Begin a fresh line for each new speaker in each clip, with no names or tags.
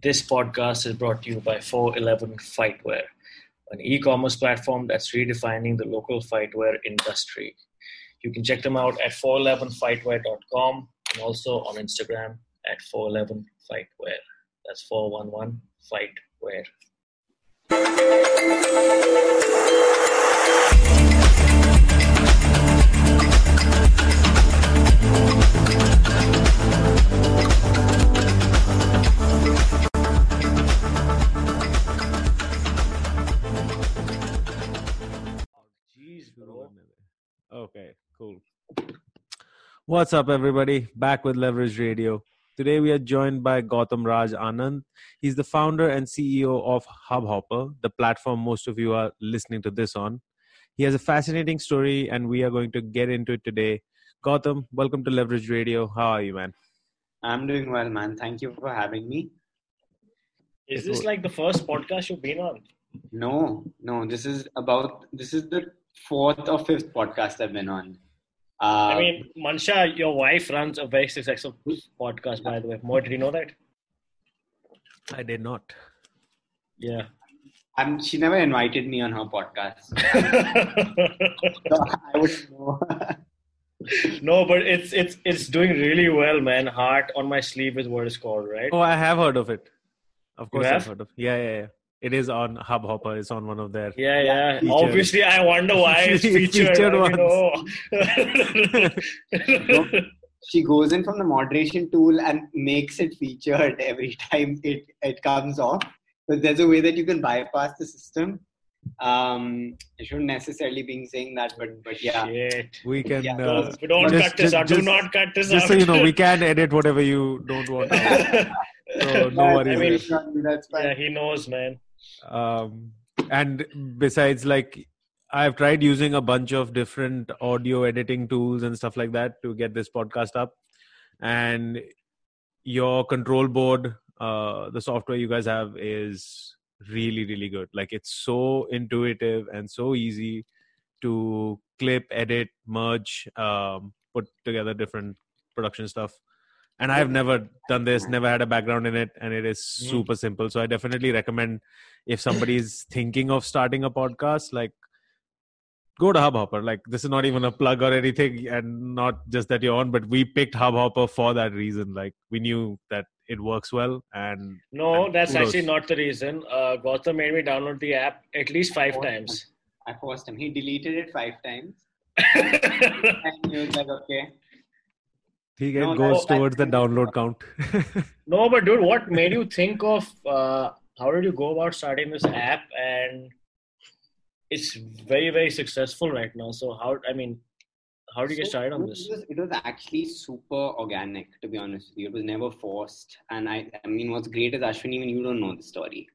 This podcast is brought to you by 411 Fightwear, an e commerce platform that's redefining the local fightwear industry. You can check them out at 411fightwear.com and also on Instagram at 411fightwear. That's 411 Fightwear.
Okay, cool. What's up, everybody? Back with Leverage Radio. Today we are joined by Gautam Raj Anand. He's the founder and CEO of Hubhopper, the platform most of you are listening to this on. He has a fascinating story, and we are going to get into it today. Gautam, welcome to Leverage Radio. How are you, man?
I'm doing well, man. Thank you for having me.
Is this like the first podcast you've been on?
No, no, this is about this is the fourth or fifth podcast I've been on. Uh,
I mean, Mansha, your wife runs a very successful podcast, by the way. More, did you know that?
I did not.
Yeah.
I'm, she never invited me on her podcast. So I would know.
no, but it's it's it's doing really well, man. Heart on my sleeve is what it's called, right?
Oh, I have heard of it. Of course. I've heard of. Yeah, yeah, yeah. It is on Hubhopper. It's on one of their.
Yeah, yeah.
Featured.
Obviously, I wonder why it's featured.
Featured
you know.
she goes in from the moderation tool and makes it featured every time it, it comes off. But there's a way that you can bypass the system. Um, I shouldn't necessarily be saying that, but but yeah.
Shit.
We can.
Yeah,
uh,
Don't, don't
just-
cut this
just-
out. Do not cut this
just
out.
so you know, we can edit whatever you don't want. out. So no
I
worries.
mean, that's fine.
yeah, he knows, man.
Um, and besides like i've tried using a bunch of different audio editing tools and stuff like that to get this podcast up. And your control board uh, the software you guys have is really really good. Like it's so intuitive and so easy to clip edit merge um, put together different production stuff and i've never done this never had a background in it and it is
Mhm.
super simple so i definitely recommend if somebody is thinking of starting a podcast like go to hubhopper like this is not even a plug or anything and not just that you're on but we picked hubhopper for that reason like we knew that it works well and
No,
And
that's
kudos.
actually not the reason. Uh, Gautam made me download the app at least five times.
I forced him. He deleted it five times. And he was like, okay.
He
No,
goes
no, I-
towards the download count
no, but dude, what made you think of? Uh, how did you go about starting this app? And it's very, very successful right now. So how? I mean, how did you get started on
it
this?
was, it was actually super organic, to be honest with you. It was never forced. And I, I mean, what's great is Ashwin, even you don't know the story.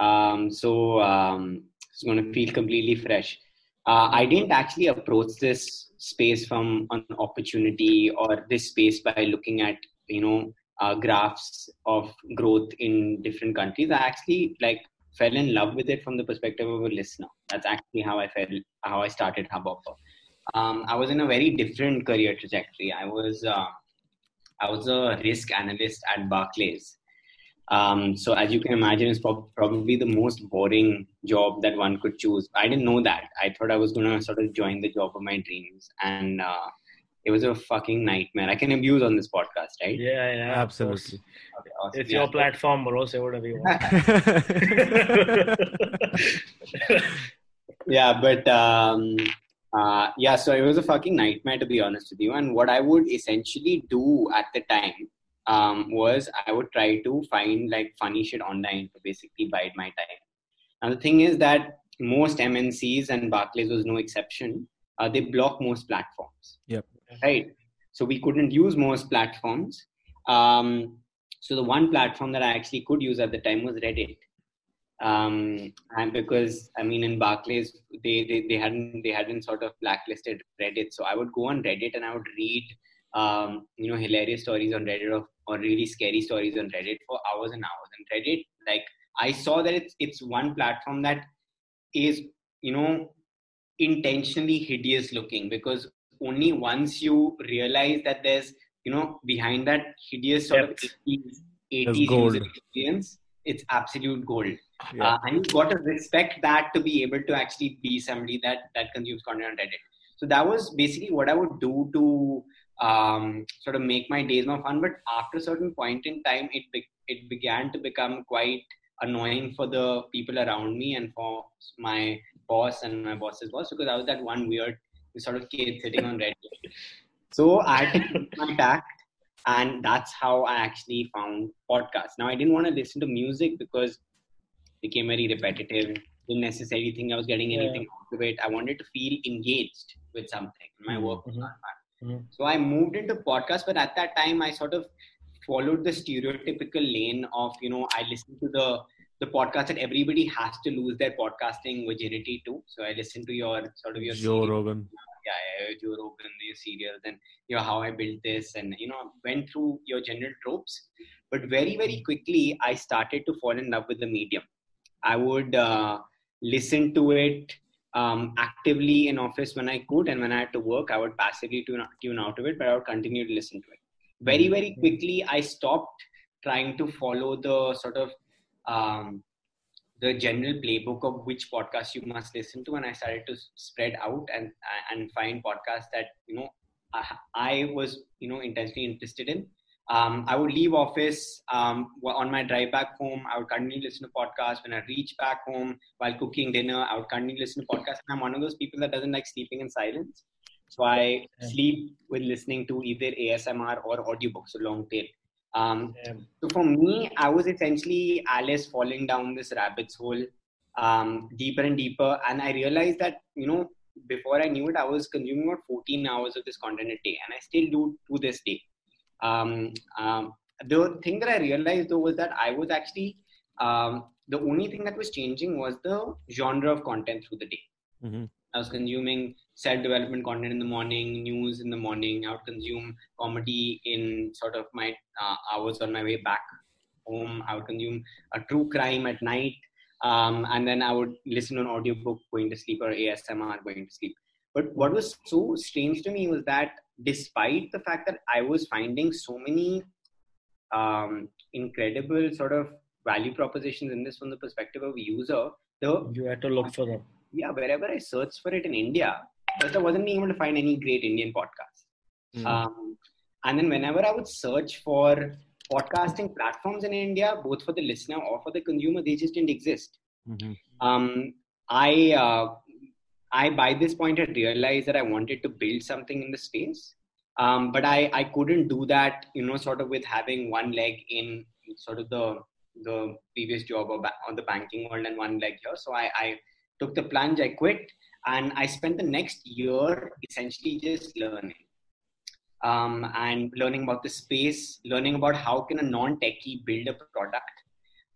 Um, so um, it's going to feel completely fresh. Uh, I didn't actually approach this space from an opportunity or this space by looking at, you know, uh, graphs of growth in different countries. I actually like fell in love with it from the perspective of a listener. That's actually how I felt, how I started Hubhopper um, I was in a very different career trajectory. I was uh, I was a risk analyst at Barclays. Um, so as you can imagine, it's prob- probably the most boring job that one could choose. I didn't know that. I thought I was gonna sort of join the job of my dreams, and uh, it was a fucking nightmare. I can abuse on this podcast, right?
Yeah, yeah,
absolutely
Okay, awesome.
It's
Yeah.
your platform, bro. Say whatever you want.
yeah but um uh yeah so it was a fucking nightmare to be honest with you and what i would essentially do at the time um was i would try to find like funny shit online to basically bide my time. Now the thing is that most mncs and barclays was no exception. Uh, they block most platforms.
Yep.
right? So we couldn't use most platforms. Um so the one platform that i actually could use at the time was reddit. Um, and because I mean in Barclays they, they they hadn't they hadn't sort of blacklisted Reddit, so I would go on Reddit and I would read um, you know hilarious stories on Reddit or, or really scary stories on Reddit for hours and hours. And Reddit, like I saw that it's it's one platform that is you know intentionally hideous looking because only once you realize that there's you know behind that hideous sort
Depth.
of 80s,
There's
80s
gold.
experience it's absolute gold.
Yeah.
Uh, and you've got to respect that to be able to actually be somebody that that consumes content on Reddit. So that was basically what I would do to um, sort of make my days more fun. But after a certain point in time, it be- it began to become quite annoying for the people around me and for my boss and my boss's boss because I was that one weird sort of kid sitting on Reddit. So I had to my tact, and that's how I actually found podcasts. Now I didn't want to listen to music because it became very repetitive. Didn't necessarily think I was getting
Yeah.
anything out of it. I wanted to feel engaged with something. My work was
Mhm.
not
Mhm.
So I moved into podcast, but at that time I sort of followed the stereotypical lane of you know I listened to the the podcast that everybody has to lose their podcasting virginity to. So I listened to your sort of your
Joe
series
Rogan.
yeah, yeah, Joe Rogan, your serials, and you know how I built this, and you know went through your general tropes. But very, very quickly, I started to fall in love with the medium. I would uh, listen to it um, actively in office when I could, and when I had to work, I would passively tune, tune out of it, but I would continue to listen to it. Very, very quickly, I stopped trying to follow the sort of um, the general playbook of which podcast you must listen to and i started to spread out and and find podcasts that you know i, I was you know intensely interested in um, i would leave office um, on my drive back home. I would continue to listen to podcasts. When i reach back home while cooking dinner i would continue to listen to podcasts. And i'm one of those people that doesn't like sleeping in silence. So i
Yeah.
sleep with listening to either asmr or audiobooks so long tail. Um,
Yeah.
so for me, I was essentially Alice falling down this rabbit's hole, um, deeper and deeper, and I realized that you know before I knew it, I was consuming about 14 hours of this content a day, and I still do to this day. Um, um, the thing that I realized though was that I was actually um, the only thing that was changing was the genre of content through the day.
Mhm.
I was consuming self-development content in the morning, news in the morning. I would consume comedy in sort of my uh, hours on my way back home. I would consume a true crime at night, um, and then I would listen to an audiobook going to sleep or ASMR going to sleep. But what was so strange to me was that despite the fact that I was finding so many um, incredible sort of value propositions in this from the perspective of a user, the
You had to look for them.
yeah, wherever I searched for it in India, first I wasn't being able to find any great Indian podcasts.
Mm.
Um, and then whenever I would search for podcasting platforms in India, both for the listener or for the consumer, they just didn't exist.
Mhm.
Um, I, uh, I by this point had realized that I wanted to build something in the space, um, but I, I couldn't do that, you know, sort of with having one leg in sort of the the previous job or, ba- or the banking world and one leg here. So I, I took the plunge, I quit, and I spent the next year essentially just learning. Um, and learning about the space, learning about how can a non-techie build a product,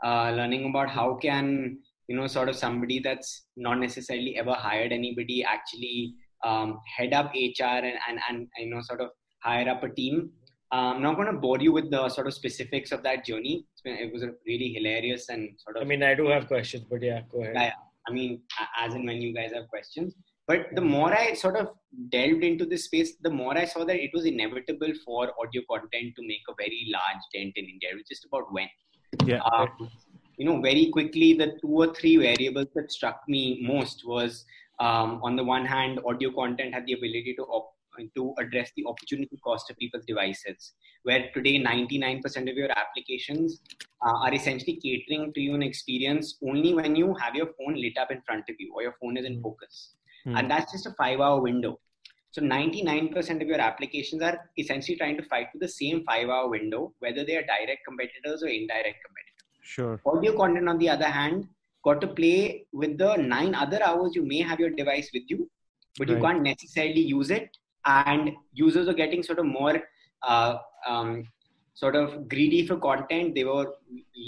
uh, learning about how can you know sort of somebody that's not necessarily ever hired anybody actually um, head up HR and, and and you know sort of hire up a team. Um, I'm not going to bore you with the sort of specifics of that journey. It's been, it was a really hilarious and sort of
I mean, I do have questions, but yeah, go ahead.
yeah, I mean, as and when you guys have questions. But the more I sort of delved into this space, the more I saw that it was inevitable for audio content to make a very large dent in India. It was just about when.
Yeah.
Um, you know, very quickly, the two or three variables that struck me most was um, on the one hand, audio content had the ability to op- to address the opportunity cost of people's devices. Where today, 99% of your applications uh, are essentially catering to you an experience only when you have your phone lit up in front of you or your phone is in
Mm.
focus.
Mm.
And that's just a five hour window. So 99% of your applications are essentially trying to fight for the same five hour window, whether they are direct competitors or indirect competitors.
Sure.
Audio content, on the other hand, got to play with the nine other hours you may have your device with you, but you can't necessarily use it. And users are getting sort of more uh, um, sort of greedy for content. They were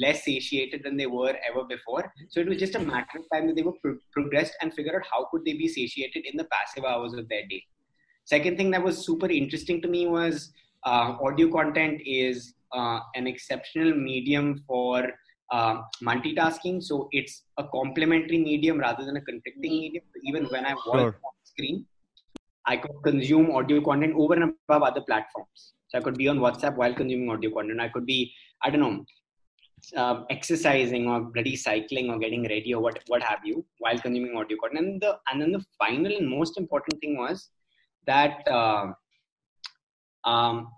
less satiated than they were ever before. So it was just a matter of time that they were pro- progressed and figured out how could they be satiated in the passive hours of their day. Second thing that was super interesting to me was uh, audio content is uh, an exceptional medium for uh, multitasking. So it's a complementary medium rather than a conflicting medium. Even when I watch
Sure.
on screen, I could consume audio content over and above other platforms. So I could be on WhatsApp while consuming audio content. I could be, I don't know, um, exercising or bloody cycling or getting ready or what what have you while consuming audio content. And the and then the final and most important thing was that uh, um,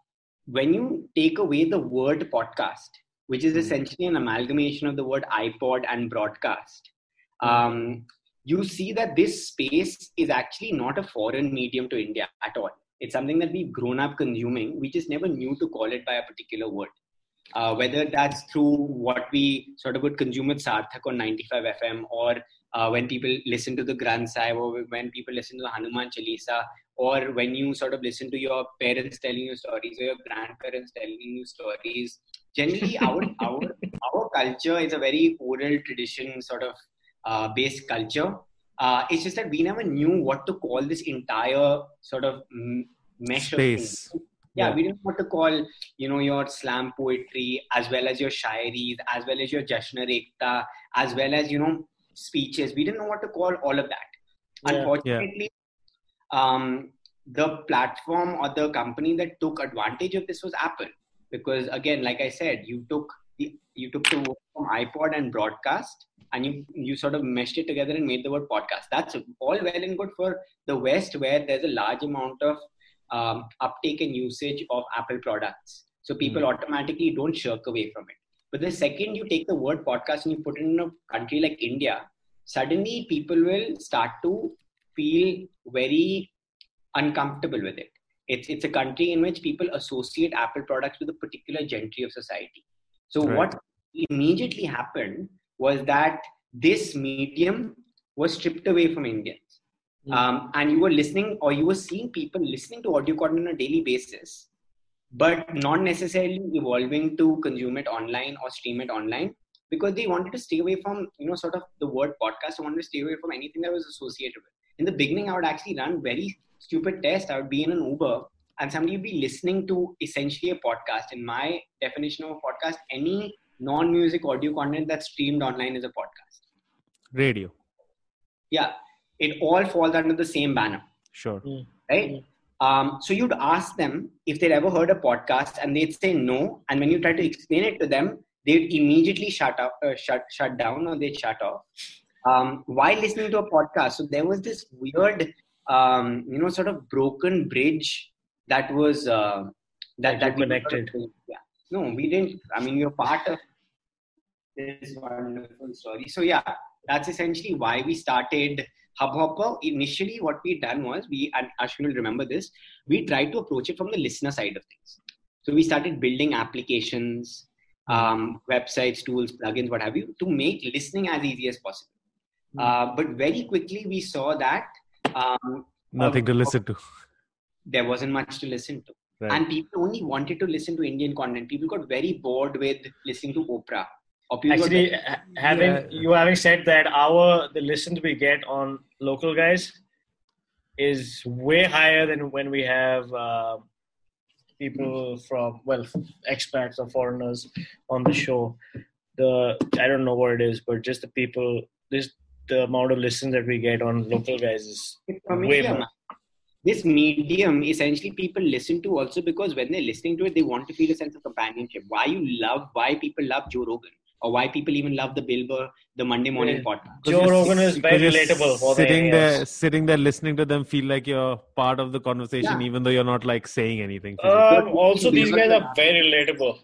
when you take away the word podcast, which is essentially an amalgamation of the word iPod and broadcast, um, you see that this space is actually not a foreign medium to India at all. It's something that we've grown up consuming. We just never knew to call it by a particular word. Uh, whether that's through what we sort of would consume with Sarthak on 95 FM, or uh, when people listen to the Granth Sahib, or when people listen to the Hanuman Chalisa, or when you sort of listen to your parents telling you stories, or your grandparents telling you stories. Generally, our our our culture is a very oral tradition sort of uh, based culture. Uh, it's just that we never knew what to call this entire sort of mesh
space.
Of yeah, yeah, we didn't know what to call, you know, your slam poetry as well as your shairis, as well as your Jashn-e-Rekhta, as well as, you know, speeches. We didn't know what to call all of that. Yeah. Unfortunately, yeah. Um, the platform or the company that took advantage of this was Apple. Because again, like I said, you took the you took the word from iPod and broadcast and you you sort of meshed it together and made the word podcast. That's all well and good for the West where there's a large amount of um, uptake and usage of Apple products. So people mm-hmm. automatically don't shirk away from it. But the second you take the word podcast and you put it in a country like India, suddenly people will start to feel very uncomfortable with it. It's, it's a country in which people associate Apple products with a particular gentry of society. So right. what immediately happened was that this medium was stripped away from Indians. Mm. Um, and you were listening or you were seeing people listening to audio content on a daily basis, but not necessarily evolving to consume it online or stream it online because they wanted to stay away from, you know, sort of the word podcast. I wanted to stay away from anything that was associated with. In the beginning, I would actually run very stupid tests. I would be in an Uber and somebody would be listening to essentially a podcast. In my definition of a podcast, any non-music audio content that's streamed online is a podcast.
Radio.
Yeah it all falls under the same banner.
Sure. Mm.
Right? Mm. Um, so you'd ask them if they'd ever heard a podcast and they'd say no. And when you try to explain it to them, they'd immediately shut up, uh, shut, shut down or they'd shut off. Um, while listening to a podcast. So there was this weird, um, you know, sort of broken bridge that was, uh,
that, that connected.
yeah. No, we didn't. I mean, you're part of this wonderful story. So yeah, that's essentially why we started Hubhopper, initially what we done was we and Ashwin will remember this, we tried to approach it from the listener side of things. So we started building applications, um, websites, tools, plugins, what have you, to make listening as easy as possible. Hmm. Uh, but very quickly we saw that um,
nothing to listen to.
There wasn't much to listen to. Right. And people only wanted to listen to Indian content. People got very bored with listening to Oprah
Actually, having yeah. you having said that, our the listens we get on local guys is way higher than when we have uh, people from well expats or foreigners on the show. The I don't know what it is, but just the people this the amount of listens that we get on local guys is way more.
This medium essentially people listen to also because when they're listening to it, they want to feel a sense of companionship. Why you love, why people love Joe Rogan or why people even love the Bill Burr, the Monday morning yeah. podcast.
Joe Rogan is very relatable.
sitting there, sitting there, listening to them, feel like you're part of the conversation, yeah. even though you're not like saying anything.
Um, also, these guys are very relatable.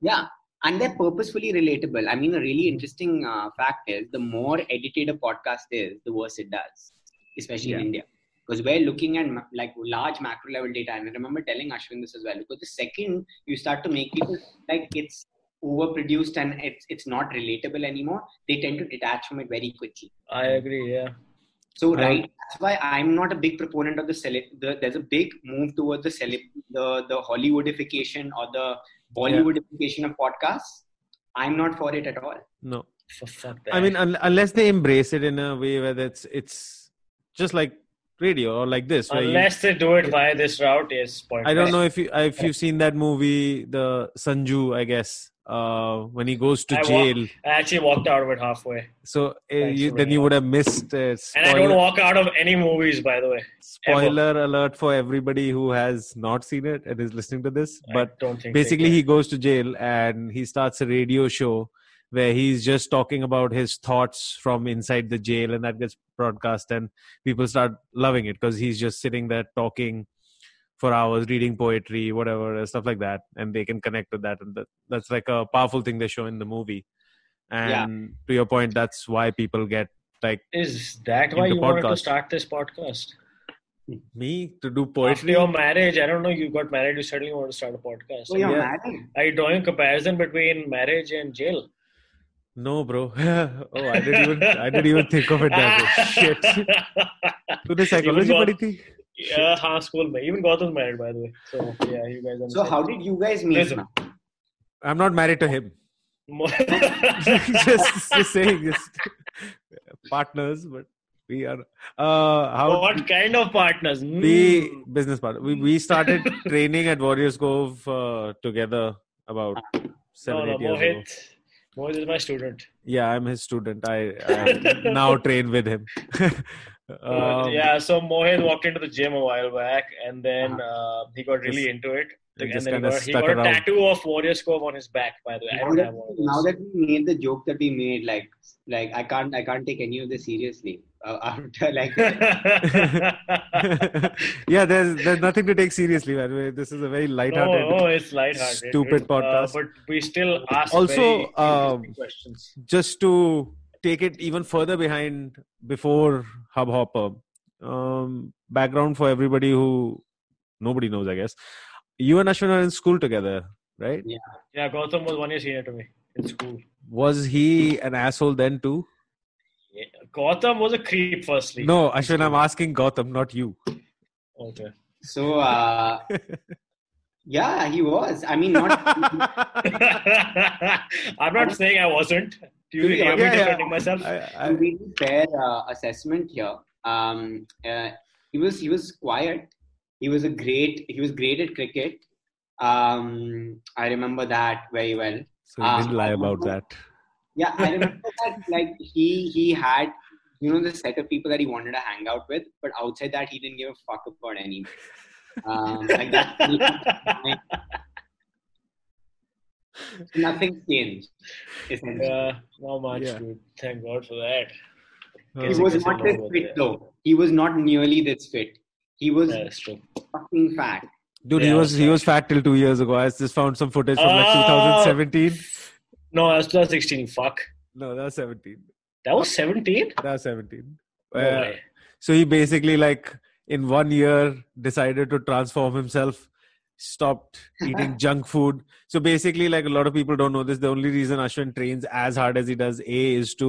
Yeah, and they're purposefully relatable. I mean, a really interesting uh, fact is the more edited a podcast is, the worse it does, especially yeah. in India. Because we're looking at like large macro level data, and I remember telling Ashwin this as well. Because the second you start to make people like it's overproduced and it's it's not relatable anymore they tend to detach from it very quickly
i agree yeah
so right that's why i'm not a big proponent of the cele- the, there's a big move towards the cele- the the hollywoodification or the bollywoodification yeah. of podcasts i'm not for it at all
no i mean un- unless they embrace it in a way where it's it's just like radio or like this.
Unless you, they do it via this route, yes.
I don't know if you if you've seen that movie, the Sanju, I guess uh, when he goes to
I
jail.
Walk, I actually walked out of it halfway.
So uh, you, then you would have missed. Uh,
and I don't walk out of any movies, by the way.
Spoiler ever. alert for everybody who has not seen it and is listening to this. But basically, he goes to jail and he starts a radio show where he's just talking about his thoughts from inside the jail and that gets broadcast and people start loving it because he's just sitting there talking for hours reading poetry whatever stuff like that and they can connect with that and that, that's like a powerful thing they show in the movie and
Yeah.
to your point that's why people get like
Is that why
In the
you wanted to
podcast.
start this podcast?
me to do
After
poetry
your marriage, I don't know, you got married, you suddenly want to start a podcast.
Oh, you're
Yeah.
married?
Are you drawing a comparison between marriage and jail?
no bro oh i didn't even i didn't even think of it that way shit तूने psychology
Even
पढ़ी थी
Yeah, हाँ, school में. Even Gautam's married, by the way. So, yeah, you guys
So how did you guys meet?
Listen.
now?
i'm not married to him just, just saying just partners but we are uh how
what kind of partners?
we
Hmm.
business partner we, we started training at warriors cove uh, together about seven
No, no,
eight years ago
Mohit. Is my student.
yeah i'm his student i, I now train with him um,
yeah, so Mohit walked into the gym a while back, and then uh, he got really into it.
It
And
just
then he
kinda
got, he
stuck
got a
around.
tattoo of Warriors Cove on his back. By the way, I
Now
don't
that,
have one of those.
now that we made the joke that we made, like, like I can't, I can't take any of this seriously. Uh, after like,
yeah there's there's nothing to take seriously by the way this is a very
no,
light-hearted
no, it's lighthearted.
stupid
Uh,
podcast.
but we still ask
Also,
very
um,
questions.
just to take it even further behind before hubhopper um background for everybody who nobody knows i guess you and ashwin are in school together right
Yeah, Yeah, Gautam was one year senior to me in school.
was he an asshole then too
Yeah. Gautam was a creep, firstly.
no ashwin i'm asking gautam not you
Okay.
so uh, yeah, he was. I mean, not.
I'm not saying I wasn't. Do you
Yeah,
hear me
yeah, yeah.
defending myself?
I,
to
I,
be fair uh, assessment here. Um, uh, he was he was quiet. He was a great. He was great at cricket. Um, I remember that very well.
so you didn't
Uh,
lie about that
Yeah, I remember that. Like he he had you know the set of people that he wanted to hang out with, but outside that he didn't give a fuck about any. Um, like that, nothing changed. essentially.
yeah, not much,
Yeah.
dude. Thank God for that.
He was not this
over
fit though. He was not nearly this fit. He was
Yeah, that's true.
fucking fat.
dude he
Yeah,
was he was fat till two years ago i just found some footage from like
Oh.
2017
No, that's 2016. Fuck.
no that was 17
That was 17?
that was 17
No
Uh. So he basically like in one year decided to transform himself, stopped eating junk food. So basically, like a lot of people don't know this, the only reason Ashwin trains as hard as he does, A is to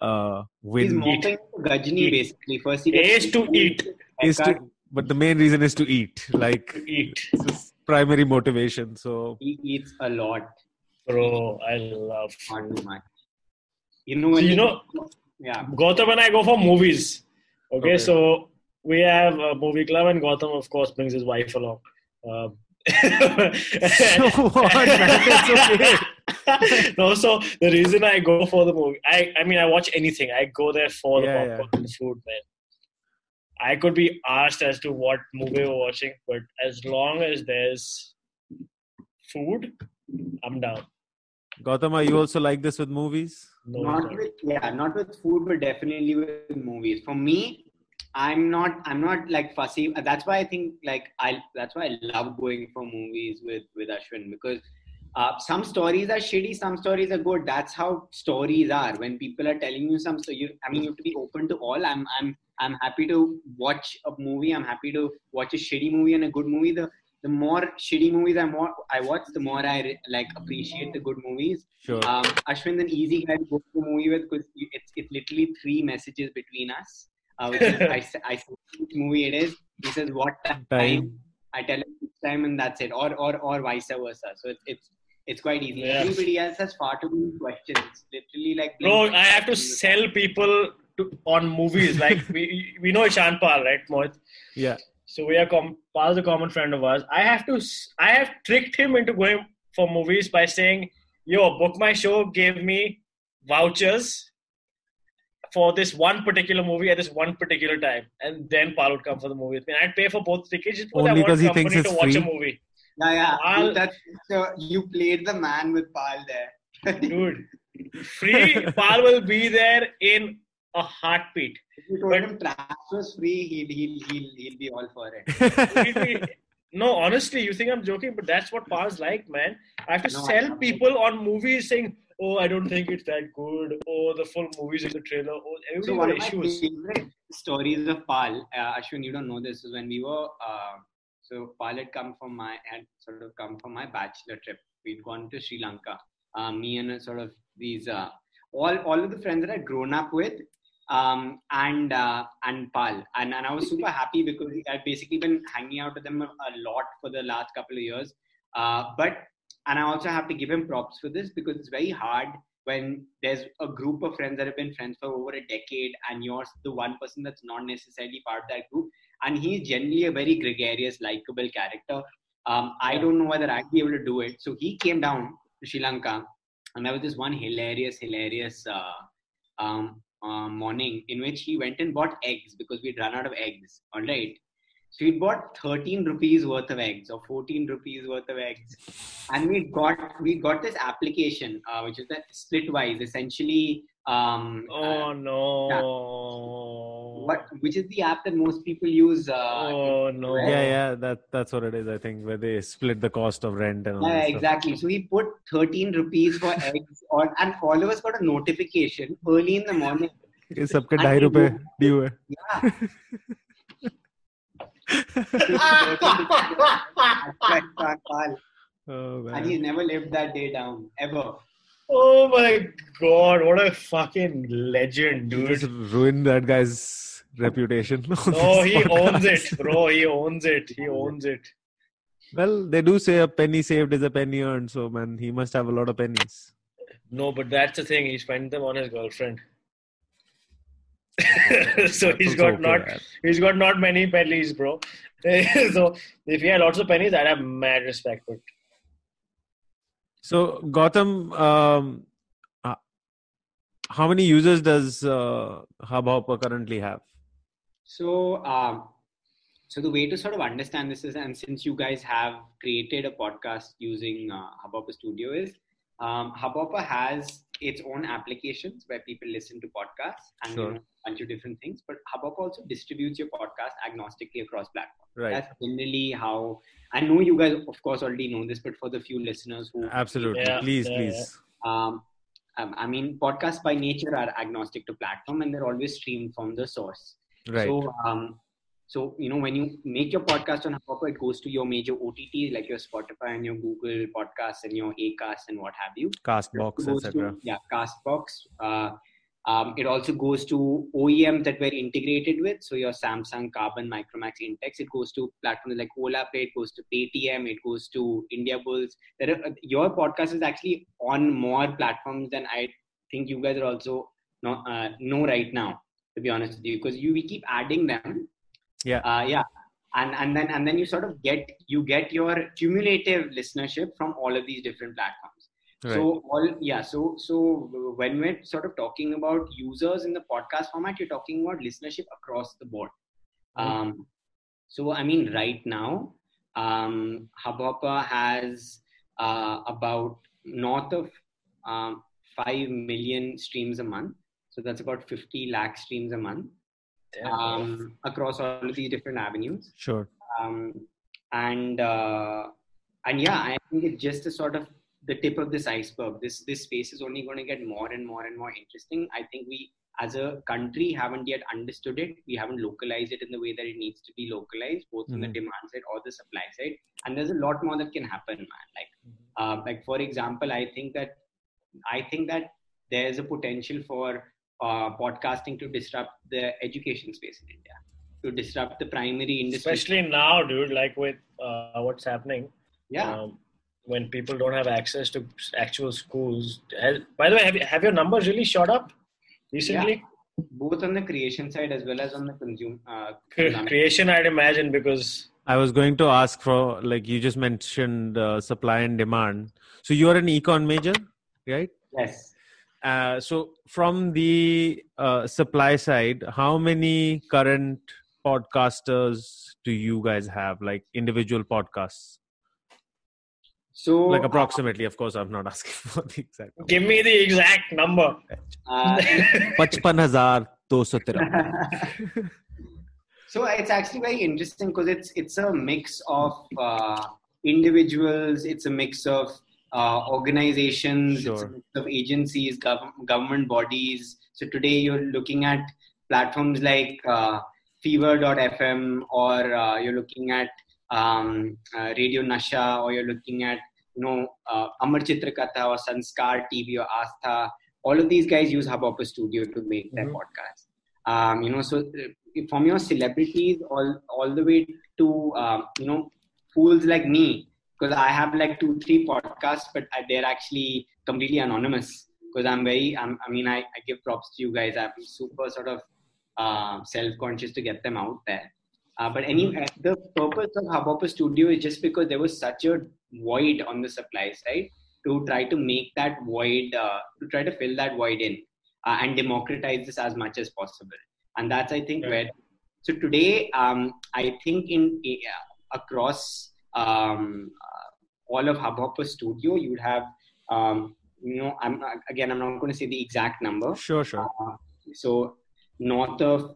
uh win.
He's
win.
mopping Gajni basically. First he
A
gets
is to eat.
Is to, but the main reason is to eat. Like
To eat.
it's his primary motivation. So
He eats a lot,
Bro, I love
not too much. You know
So you
he-
know-
yeah.
Gautam and I go for movies. Okay,
Okay.
so we have a movie club, and Gautam, of course, brings his wife along. Um,
So what, man? It's okay.
no, so the reason I go for the movie, I, I mean, I watch anything. I go there for the
Yeah,
popcorn and the food, man. I could be asked as to what movie we're watching, but as long as there's food, I'm down.
Gautam, are you also like this with movies?
No,
not
no.
with yeah, not with food, but definitely with movies. For me, I'm not I'm not like fussy. That's why I think like I that's why I love going for movies with with Ashwin because uh, some stories are shitty, some stories are good. That's how stories are. When people are telling you some, so you I mean you have to be open to all. I'm I'm I'm happy to watch a movie. I'm happy to watch a shitty movie and a good movie. The the more shitty movies I more I watch, the more I like appreciate the good movies
Sure.
um, Ashwin's an easy guy to go to a movie with because it's, it's literally three messages between us. Uh, which is, I, I say which movie it is. He says what time.
Time.
I tell him time, and that's it. Or or or vice versa. So it's it's it's quite easy.
Yeah.
Everybody else has far too many questions. Literally like.
Bro, I have to sell people to, on movies. Like we we know Ishan Pal, right, Mohit?
Yeah.
So we are com- Pal's a common friend of ours. I have to I have tricked him into going for movies by saying, "Yo, BookMyShow, give me vouchers for this one particular movie at this one particular time," and then Pal would come for the movie with me. I'd pay for both tickets just because
Only
I
'cause
want
he
company
thinks
to
it's
watch a
free?
movie,
Yeah, yeah.
Pal-
That's, so you played the man with Pal there.
dude. free, Pal will be there in a heartbeat.
If you told him trash was free, he'll, he'll, he'll, he'll be all for it.
no, honestly, you think I'm joking, but that's what Pal's like, man. I have to
No,
sell people on movies saying, "Oh, I don't think it's that good." Oh, the full movie's in the trailer. Oh,
So one of my
issues.
favorite stories of Pal, uh, Ashwin, you don't know this, is when we were, uh, so Pal had come from my, had sort of come from my bachelor trip. We'd gone to Sri Lanka. Uh, me and sort of these, uh, all, all of the friends that I'd grown up with, um, and uh, and Pal, and, and I was super happy because I'd basically been hanging out with them a, a lot for the last couple of years. Uh, but and I also have to give him props for this because it's very hard when there's a group of friends that have been friends for over a decade and you're the one person that's not necessarily part of that group and he's generally a very gregarious likable character. Um, i don't know whether i'd be able to do it. So he came down to sri lanka and there was this one hilarious hilarious uh, um, uh, morning in which he went and bought eggs because we'd run out of eggs. All right. So we bought 13 rupees worth of eggs or 14 rupees worth of eggs. And we got we got this application uh, which is the splitwise essentially um
Oh
uh,
no!
what which is the app that most people use uh,
Oh no!
yeah, yeah, that that's what it is. I think where they split the cost of rent and all
yeah,
that stuff.
exactly so he put 13 rupees for eggs on and all of us got a notification early in the morning
ये सबके
And
ढाई
we
रुपए
go-
due है
yeah and
oh, man.
he's never lived that day down ever
Oh my god! What a fucking legend,
You
dude!
just ruined that guy's reputation. on
No, he owns it, bro. He owns it. He owns it.
Well, they do say a penny saved is a penny earned, so man, he must have a lot of pennies.
No, but that's the thing. He spent them on his girlfriend. so he's got
okay,
not
man.
he's got not many pennies, bro. so if he had lots of pennies, I'd have mad respect. But
So Gautam, um, uh, how many users does uh, Hubhopper currently have?
So, um, so the way to sort of understand this is, and since you guys have created a podcast using uh, Hubhopper Studio, is um, Hubhopper has its own applications where people listen to podcasts and
Sure.
you know, a bunch of different things. But Hubhopper also distributes your podcast agnostically across platforms.
Right.
That's generally how. I know you guys, of course, already know this, but for the few listeners who
Absolutely.
Yeah,
please,
yeah,
please.
um, um, I mean, podcasts by nature are agnostic to platform, and they're always streamed from the source.
Right.
So, um, so you know, when you make your podcast on Hubhopper, it goes to your major OTTs like your Spotify and your Google Podcasts and your Acast and what have you.
Castbox, etc.
Yeah, Castbox. Uh, um, it also goes to OEMs that we're integrated with. So your Samsung, Karbonn, Micromax, Intex. It goes to platforms like Ola Play. It goes to Paytm. It goes to India Bulls. There are, your podcast is actually on more platforms than I think you guys are also not, uh, know right now. To be honest with you, because you we keep adding them.
Yeah.
Uh, yeah. And, and then and then you sort of get you get your cumulative listenership from all of these different platforms.
Right.
So all yeah, so so when we're sort of talking about users in the podcast format, you're talking about listenership across the board. Um, so I mean, right now, um, Hubhopper has uh, about north of um, five million streams a month. So that's about 50 lakh streams a month um, across all of these different avenues
Sure.
um, and uh, and yeah, I think it's just a sort of the tip of this iceberg. This this space is only going to get more and more and more interesting. I think we, as a country, haven't yet understood it. We haven't localized it in the way that it needs to be localized, both on the demand side or the supply side. And there's a lot more that can happen, man. Like, uh, like for example, I think that I think that there's a potential for uh, podcasting to disrupt the education space in India, to disrupt the primary industry.
especially now, dude. Like with uh, what's happening.
yeah.
Um, when people don't have access to actual schools. Has- By the way, have, you- have your numbers really shot up recently?
both on the creation side as well as on the consume uh, consumption.
Creation, I'd imagine, because
I was going to ask for like you just mentioned uh, supply and demand. So you are an econ major, right?
yes
uh, so from the uh, supply side how many current podcasters do you guys have like individual podcasts
so
like uh, approximately of course i'm not asking for the exact number.
give me the exact number
uh, so it's actually very interesting because it's it's a mix of uh, individuals it's a mix of uh, organizations,
Sure.
of agencies, gov- government bodies. So today you're looking at platforms like uh, Fever.fm, or uh, you're looking at um, uh, Radio Nasha, or you're looking at you know uh, Amar Chitrakatha or Sanskar TV or Astha. All of these guys use Hubhopper Studio to make their
Mhm.
podcast. Um, you know, so uh, from your celebrities all all the way to um, you know fools like me because I have like two three podcasts, but I, they're actually completely anonymous because I'm very I'm, I mean I, I give props to you guys. I'm super sort of uh, self conscious to get them out there. Uh, but any the purpose of Hubhopper Studio is just because there was such a void on the supply side to try to make that void uh, to try to fill that void in uh, and democratize this as much as possible. And that's I think
Right.
where so today um, I think in uh, across um, uh, all of Hubhopper Studio you would have um, you know I'm again I'm not going to say the exact number
Sure, sure.
uh, so north of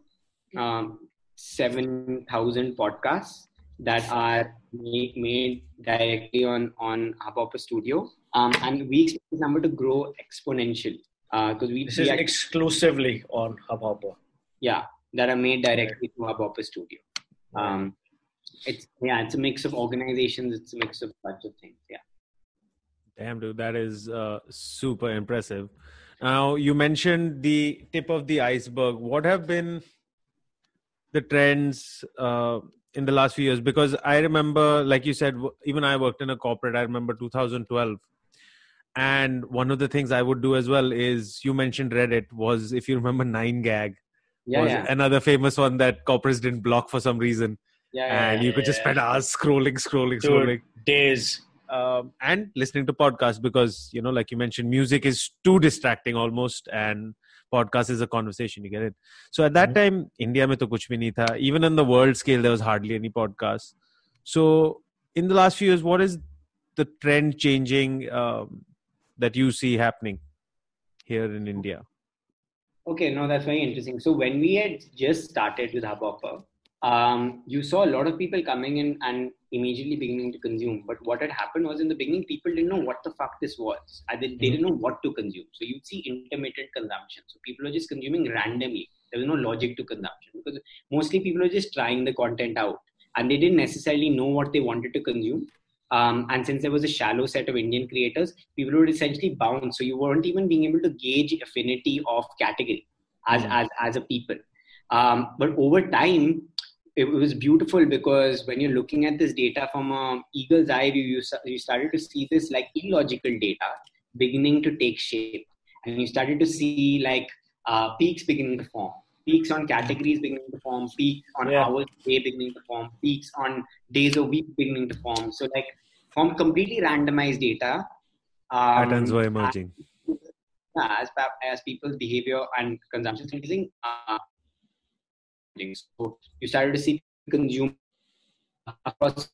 um, 7,000 podcasts that are made, made directly on, on Hubhopper Studio. Um, and we expect this number to grow exponentially. Because we,
This
we
is
act-
exclusively on Hubhopper.
yeah, that are made directly to Hubhopper Studio. Um, it's yeah, it's a mix of organizations. It's a mix of bunch of things. Yeah.
Damn, dude, that is uh, super impressive. Now, you mentioned the tip of the iceberg. What have been the trends uh, in the last few years? Because I remember, like you said, even I worked in a corporate. I remember 2012. And one of the things I would do as well is you mentioned Reddit was, if you remember, 9gag
Yeah,
was
yeah,
another famous one that corporates didn't block for some reason.
Yeah, yeah,
and you could just spend hours scrolling, scrolling,
Dude,
scrolling.
days.
um, and listening to podcasts because you know like you mentioned music is too distracting almost and podcast is a conversation you get it? So at that time india mein to kuch bhi nahi tha. Even on the world scale there was hardly any podcasts so in the last few years what is the trend changing um, that you see happening here in india?
Okay, no, that's very interesting. So when we had just started with Hubhopper, um, you saw a lot of people coming in and immediately beginning to consume. But what had happened was in the beginning, people didn't know what the fuck this was. They, they didn't know what to consume. So you'd see intermittent consumption. So people were just consuming randomly. There was no logic to consumption because mostly people were just trying the content out and they didn't necessarily know what they wanted to consume. Um, and since there was a shallow set of Indian creators, people would essentially bounce. So you weren't even being able to gauge affinity of category as
Mm.
as as a people. Um, but over time, it was beautiful because when you're looking at this data from a eagle's eye view, you, you started to see this like illogical data beginning to take shape, and you started to see like uh, peaks beginning to form. Peaks on categories beginning to form, peaks on
Yeah.
hours a day beginning to form, peaks on days a week beginning to form. So like from completely randomized data, um,
patterns were emerging
as as people's behavior and consumption is increasing, uh, so you started to see consume across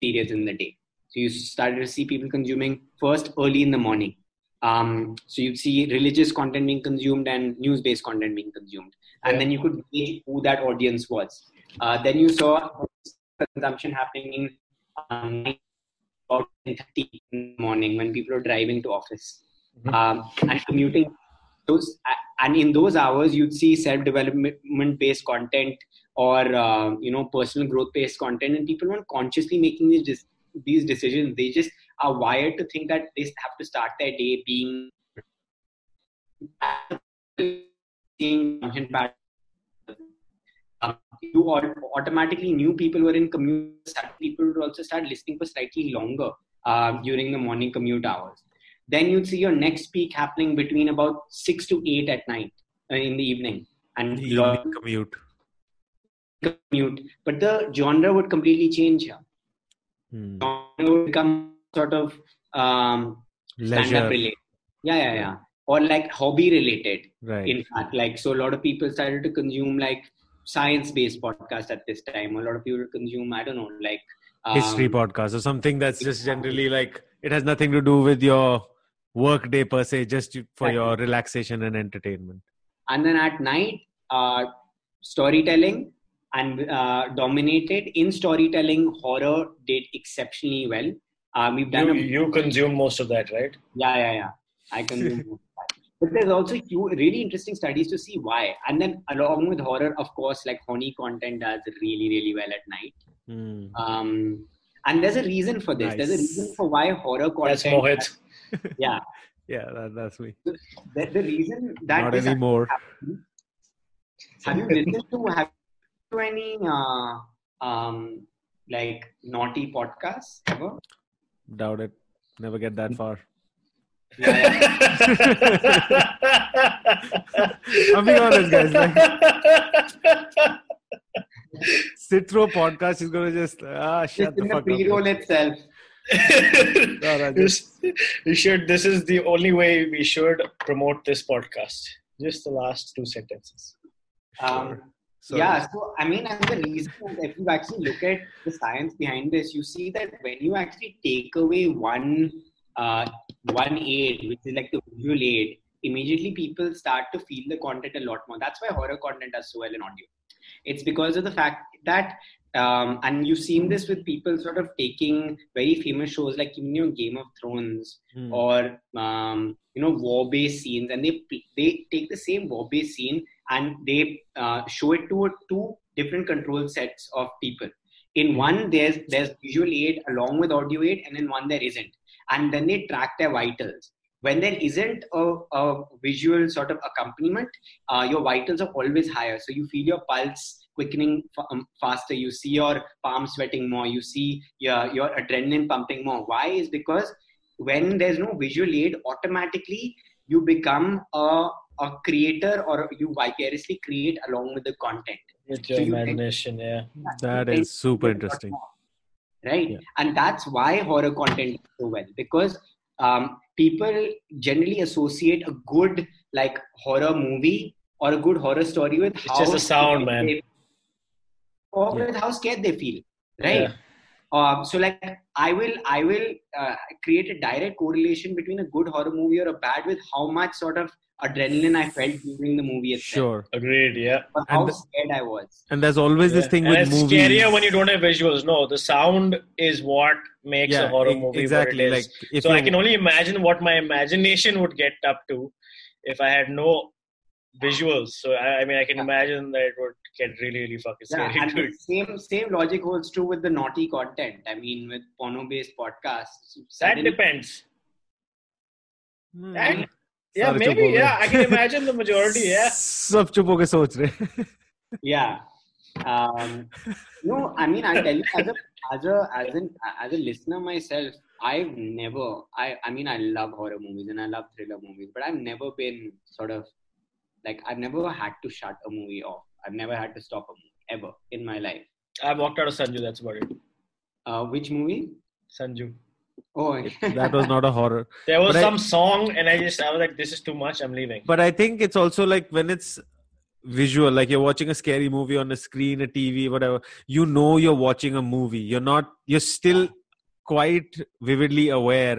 periods in the day. So you started to see people consuming first early in the morning. Um, so you'd see religious content being consumed and news-based content being consumed, and
Yeah.
then you could gauge who that audience was. Uh, then you saw consumption happening in um, about 10:30 in the morning when people are driving to office
Mhm.
um, and commuting. Those and in those hours, you'd see self-development based content or uh, you know personal growth based content, and people weren't consciously making these these decisions. They just are wired to think that they have to start their day being. Um, you au- automatically knew people were in commute. People would also start listening for slightly longer um, during the morning commute hours. Then you'd see your next peak happening between about six to eight at night uh, in the evening, and
the evening commute
commute. But the genre would completely change here.
Hmm.
Genre would become sort of um, related. Yeah, yeah, yeah. Or like hobby related.
right
in fact like so a lot of people started to consume like science based podcast at this time a lot of people consume i don't know like um,
history podcast or something that's just generally like it has nothing to do with your work day per se, just for
Right.
your relaxation and entertainment.
and then at night uh, storytelling and uh, dominated in storytelling horror did exceptionally well um, we've done
You,
a,
you consume most of that, right?
yeah yeah yeah i can do but there's also few really interesting studies to see why and then along with horror of course like horny content does really really well at night
Hmm.
um, and there's a reason for this there's a reason for why horror content.
That's
content
Mohit.
Yeah
Yeah, that, that's me.
the, the reason that
Not anymore.
have you listened to have you any uh, um, like naughty podcasts ever?
Doubt it. Never get that far. I'll be honest, guys. Like, sit through a podcast is gonna just ah shut
Just
the
in the pre-roll
up.
itself.
Raju.
This- we should. This is the only way we should promote this podcast. Just the last two sentences.
Um,
Sorry.
yeah, so I mean, and the reason if you actually look at the science behind this, you see that when you actually take away one uh, one aid, which is like the visual aid, immediately people start to feel the content a lot more. That's why horror content does so well in audio. It's because of the fact that, um, and you've seen this with people sort of taking very famous shows like you know, Game of Thrones
Hmm.
or um, you know war-based scenes, and they they take the same war-based scene and they uh, show it to two different control sets of people. In one, there's there's visual aid along with audio aid, and in one there isn't. And then they track their vitals. When there isn't a, a visual sort of accompaniment, uh, your vitals are always higher. So you feel your pulse quickening fa- um, faster. You see your palms sweating more. You see your your adrenaline pumping more. Why? Is because when there's no visual aid, automatically you become a a creator or you vicariously create along with the content.
With your
So you-
imagination, yeah.
that is super interesting.
right
Yeah.
and that's why horror content is so well because um, people generally associate a good like horror movie or a good horror story with
It's
how
just the sound,
scared
man.
They-
Yeah.
with how scared they feel right
Yeah.
um, so like i will i will uh, create a direct correlation between a good horror movie or a bad with how much sort of adrenaline i felt during the movie itself
Sure.
Agreed. Yeah.
or how
And the-
scared i was
And there's always this thing
and
with
it's
movies.
scarier when you don't have visuals. No, the sound is what makes a horror movie
exactly.
what it
Like if
so I can only imagine what my imagination would get up to if I had no visuals. So I, I mean, I can imagine that it would get really, really fucking
Yeah,
scary.
and
too.
the same same logic holds true with the naughty content. I mean, with porno-based podcasts.
That
suddenly-
depends.
Hmm.
And yeah,
Sorry,
maybe.
चुप हो गए।
Yeah, I can imagine the majority. Yeah.
सब चुप होके सोच रहे
Yeah. Um, no, I mean, I tell you, as a as a as an as a listener myself, I've never. I I mean, I love horror movies and I love thriller movies, but I've never been sort of like I've never had to shut a movie off. I've never had to stop a movie ever in my life.
I walked out of Sanju. That's about it.
Uh, which movie?
Sanju.
Oh,
that was not a horror
There was
But I-
some song, and I just I was like, "This is too much. I'm leaving."
but i think it's also like when it's visual like you're watching a scary movie on a screen a tv whatever you know you're watching a movie you're not you're still quite vividly aware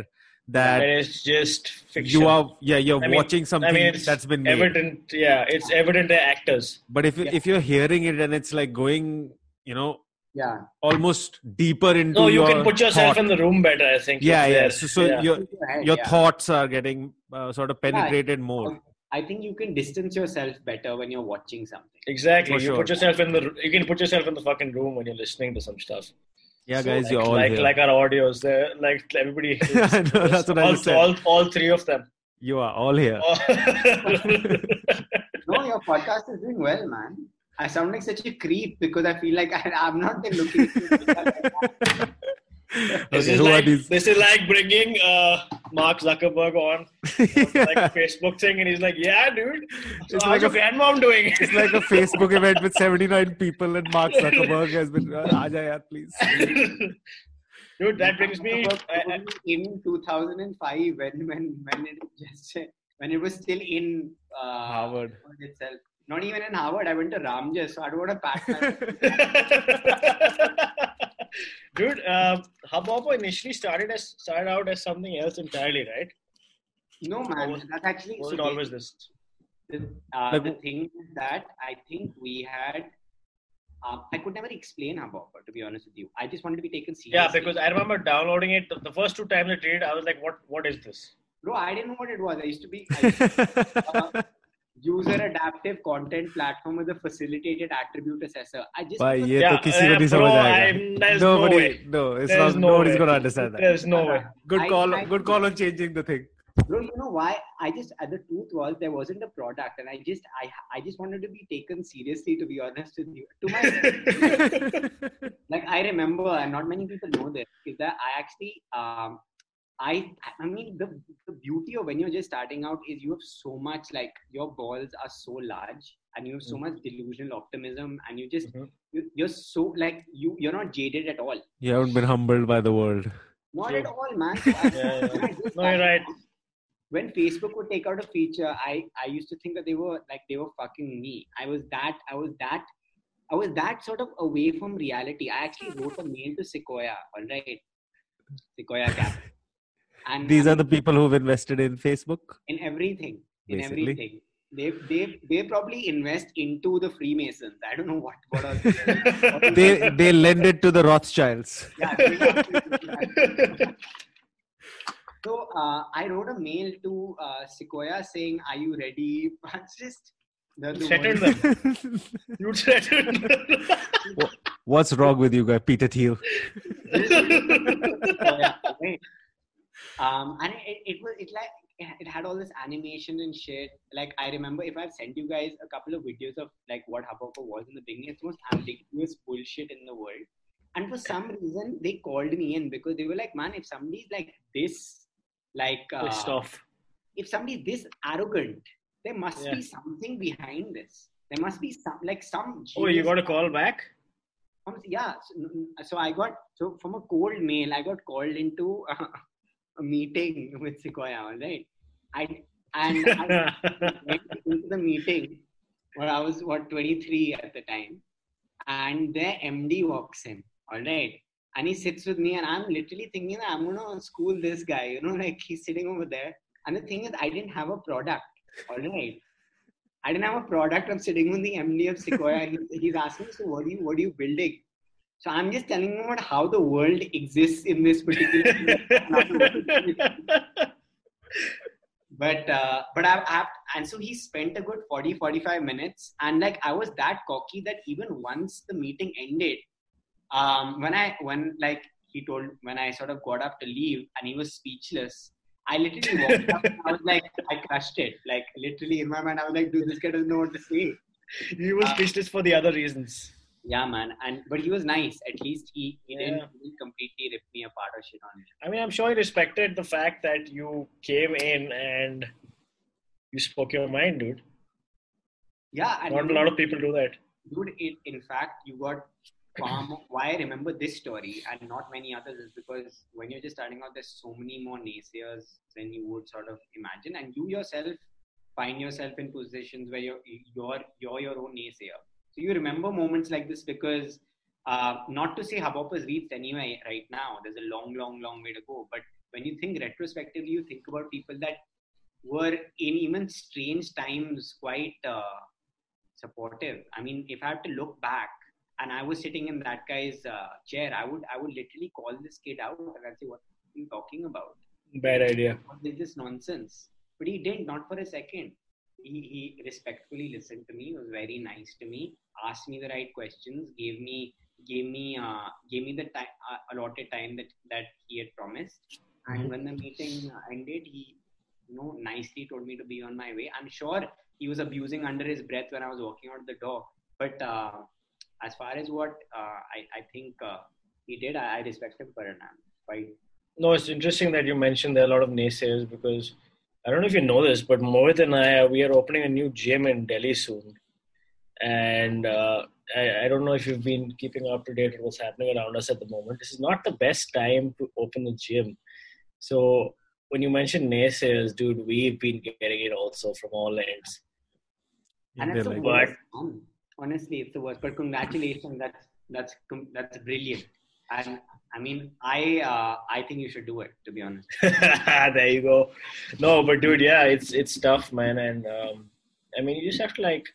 that
and it's just fiction.
you are yeah you're
I mean-
watching something
it's
that's been made
evident. Yeah, it's evident they're actors.
but if
Yeah.
if you're hearing it and it's like going you know
yeah.
almost deeper into
No, you
your
can put yourself
thought.
in the room better. I think.
yeah yeah so, so
yeah.
your your
yeah.
thoughts are getting uh, sort of penetrated more
I think you can distance yourself better when you're watching something.
Exactly.
For
you
sure.
put yourself in the. You can put yourself in the fucking room when you're listening to some stuff.
Yeah
So,
guys
Like,
you're all
like,
here
like our audios. They're like everybody.
I know, that's what I
all,
just said.
all, all three of them.
you are all here oh.
No, your podcast is doing well, man. I sound like such a creep because I feel like I, I've not been looking.
this,
Okay,
is like,
these?
this is like bringing uh, Mark Zuckerberg on like Facebook thing, and he's like, "Yeah, dude. So
It's
how's
like
your
a-
grandmom doing?"
It's like a Facebook event with 79 people, and Mark Zuckerberg has been. Uh, Aja yaar, please.
dude, that brings me. I, I,
in 2005 when when when it just when it was still in uh,
Harvard.
itself. Not even in Harvard. I went to Ramjas, so I don't want to pat
Dude, uh, Hubhopper initially started as started out as something else entirely, right?
No, man.
was-
that's actually
Was
so
it always this?
The, uh,
Like-
the thing is that I think we had. Uh, I could never explain Hubhopper, to be honest with you. I just wanted to be taken seriously.
Yeah, because I remember downloading it the, the first two times I did it, I was like, "What? What is this?"
Bro, I didn't know what it was. I used to be I used to, uh, user adaptive content platform with a facilitated attribute assessor. I just
भाई ये
Yeah,
तो किसी को
uh,
नहीं समझ आएगा nobody
way.
no it's
There's
not
no
nobody's gonna understand that
There's no way.
good
I-
call
I-
good call on changing the thing
bro you know why i just uh, the truth was there wasn't a product and i just i i just wanted to be taken seriously to be honest with you to my like i remember and not many people know this is that i actually um i i mean the, the beauty of when you're just starting out is you have so much like your balls are so large and you have so much delusional optimism and you just
Mhm.
you, you're so like you you're not jaded at all
you haven't been humbled by the world
not
True.
at all man So I-
Yeah, yeah.
when
No, you're right.
when Facebook would take out a feature, I I used to think that they were like they were fucking me. I was that I was that I was that sort of away from reality. I actually wrote a mail to Sequoia, all right, Sequoia Cap, and
these are the people who've invested in facebook
in everything, in
Basically.
everything. They they they probably invest into the Freemasons. I don't know what what are
they they lend it to the rothschilds
yeah, So uh, I wrote a mail to uh, Sequoia saying, "Are you ready?" It's just the, the
Threatened them. You threatened them.
what's wrong with you guys peter thiel
Sequoia, right? Um, and it, it was it like it had all this animation and shit. Like I remember if I've sent you guys a couple of videos of like what Hubhopper was in the beginning, it's the most ambiguous bullshit in the world. And for some reason, they called me in because they were like, "Man, if somebody's like this, like uh,
Pissed off.
if somebody's this arrogant, there must
Yeah.
be something behind this. There must be some like some.
Oh, you got a call back?
Um, Yeah. So, so I got so from a cold mail, I got called into a meeting with Sequoia. all Right. I and I went into the meeting where I was what 23 at the time, and their MD walks in. All right. And he sits with me, and I'm literally thinking that I'm gonna school this guy. You know, like he's sitting over there. And the thing is, I didn't have a product. All right. I didn't have a product. I'm sitting with the MD of Sequoia. and he's asking, so what are you, what are you building? So I'm just telling him about how the world exists in this particular. but uh, but I've, I've and so he spent a good 40 45 minutes and like i was that cocky that even once the meeting ended um when i when like he told when i sort of got up to leave and he was speechless i literally walked up and i was like i crushed it like literally in my mind i was like dude this guy doesn't know what to say
he was speechless for the other reasons.
Yeah man and but he was nice at least he, he
Yeah.
didn't, completely rip me apart or shit on me
I mean, I'm sure he respected the fact that you came in and you spoke your mind, dude.
yeah and
Not a lot of people do that.
dude it, in fact you got far more why i remember this story and not many others is because when you're just starting out there's so many more naysayers than you would sort of imagine and you yourself find yourself in positions where you're you're, you're your own naysayer so you remember moments like this because uh, not to say Hubhopper's reached anyway right now there's a long long long way to go but when you think retrospectively you think about people that were in even strange times quite uh, supportive. I mean, if I have to look back and I was sitting in that guy's uh, chair, I would I would literally call this kid out and I'd say, "What are you talking about?
Bad idea.
What is this nonsense?" But he didn't, not for a second. He, he respectfully listened to me. Was very nice to me. Asked me the right questions. Gave me gave me uh, gave me the time uh, allotted time that that he had promised. And when the meeting ended, he you know nicely told me to be on my way. I'm sure he was abusing under his breath when I was walking out the door. But uh, as far as what uh, I, I think uh, he did, I, I respect him for it. Quite
No, it's interesting that you mentioned there are a lot of naysayers because I don't know if you know this, but Mohit and I we are opening a new gym in Delhi soon, and uh, I, I don't know if you've been keeping up to date with what's happening around us at the moment. This is not the best time to open the gym. So when you mention naysayers, dude, we've been getting it also from all ends.
and it's the worst. Honestly, it's the worst. But congratulations, that's that's that's brilliant. And I mean, I uh, I think you should do it. To be honest.
there you go. No, but dude, yeah, it's it's tough, man, and um, I mean, you just have to like.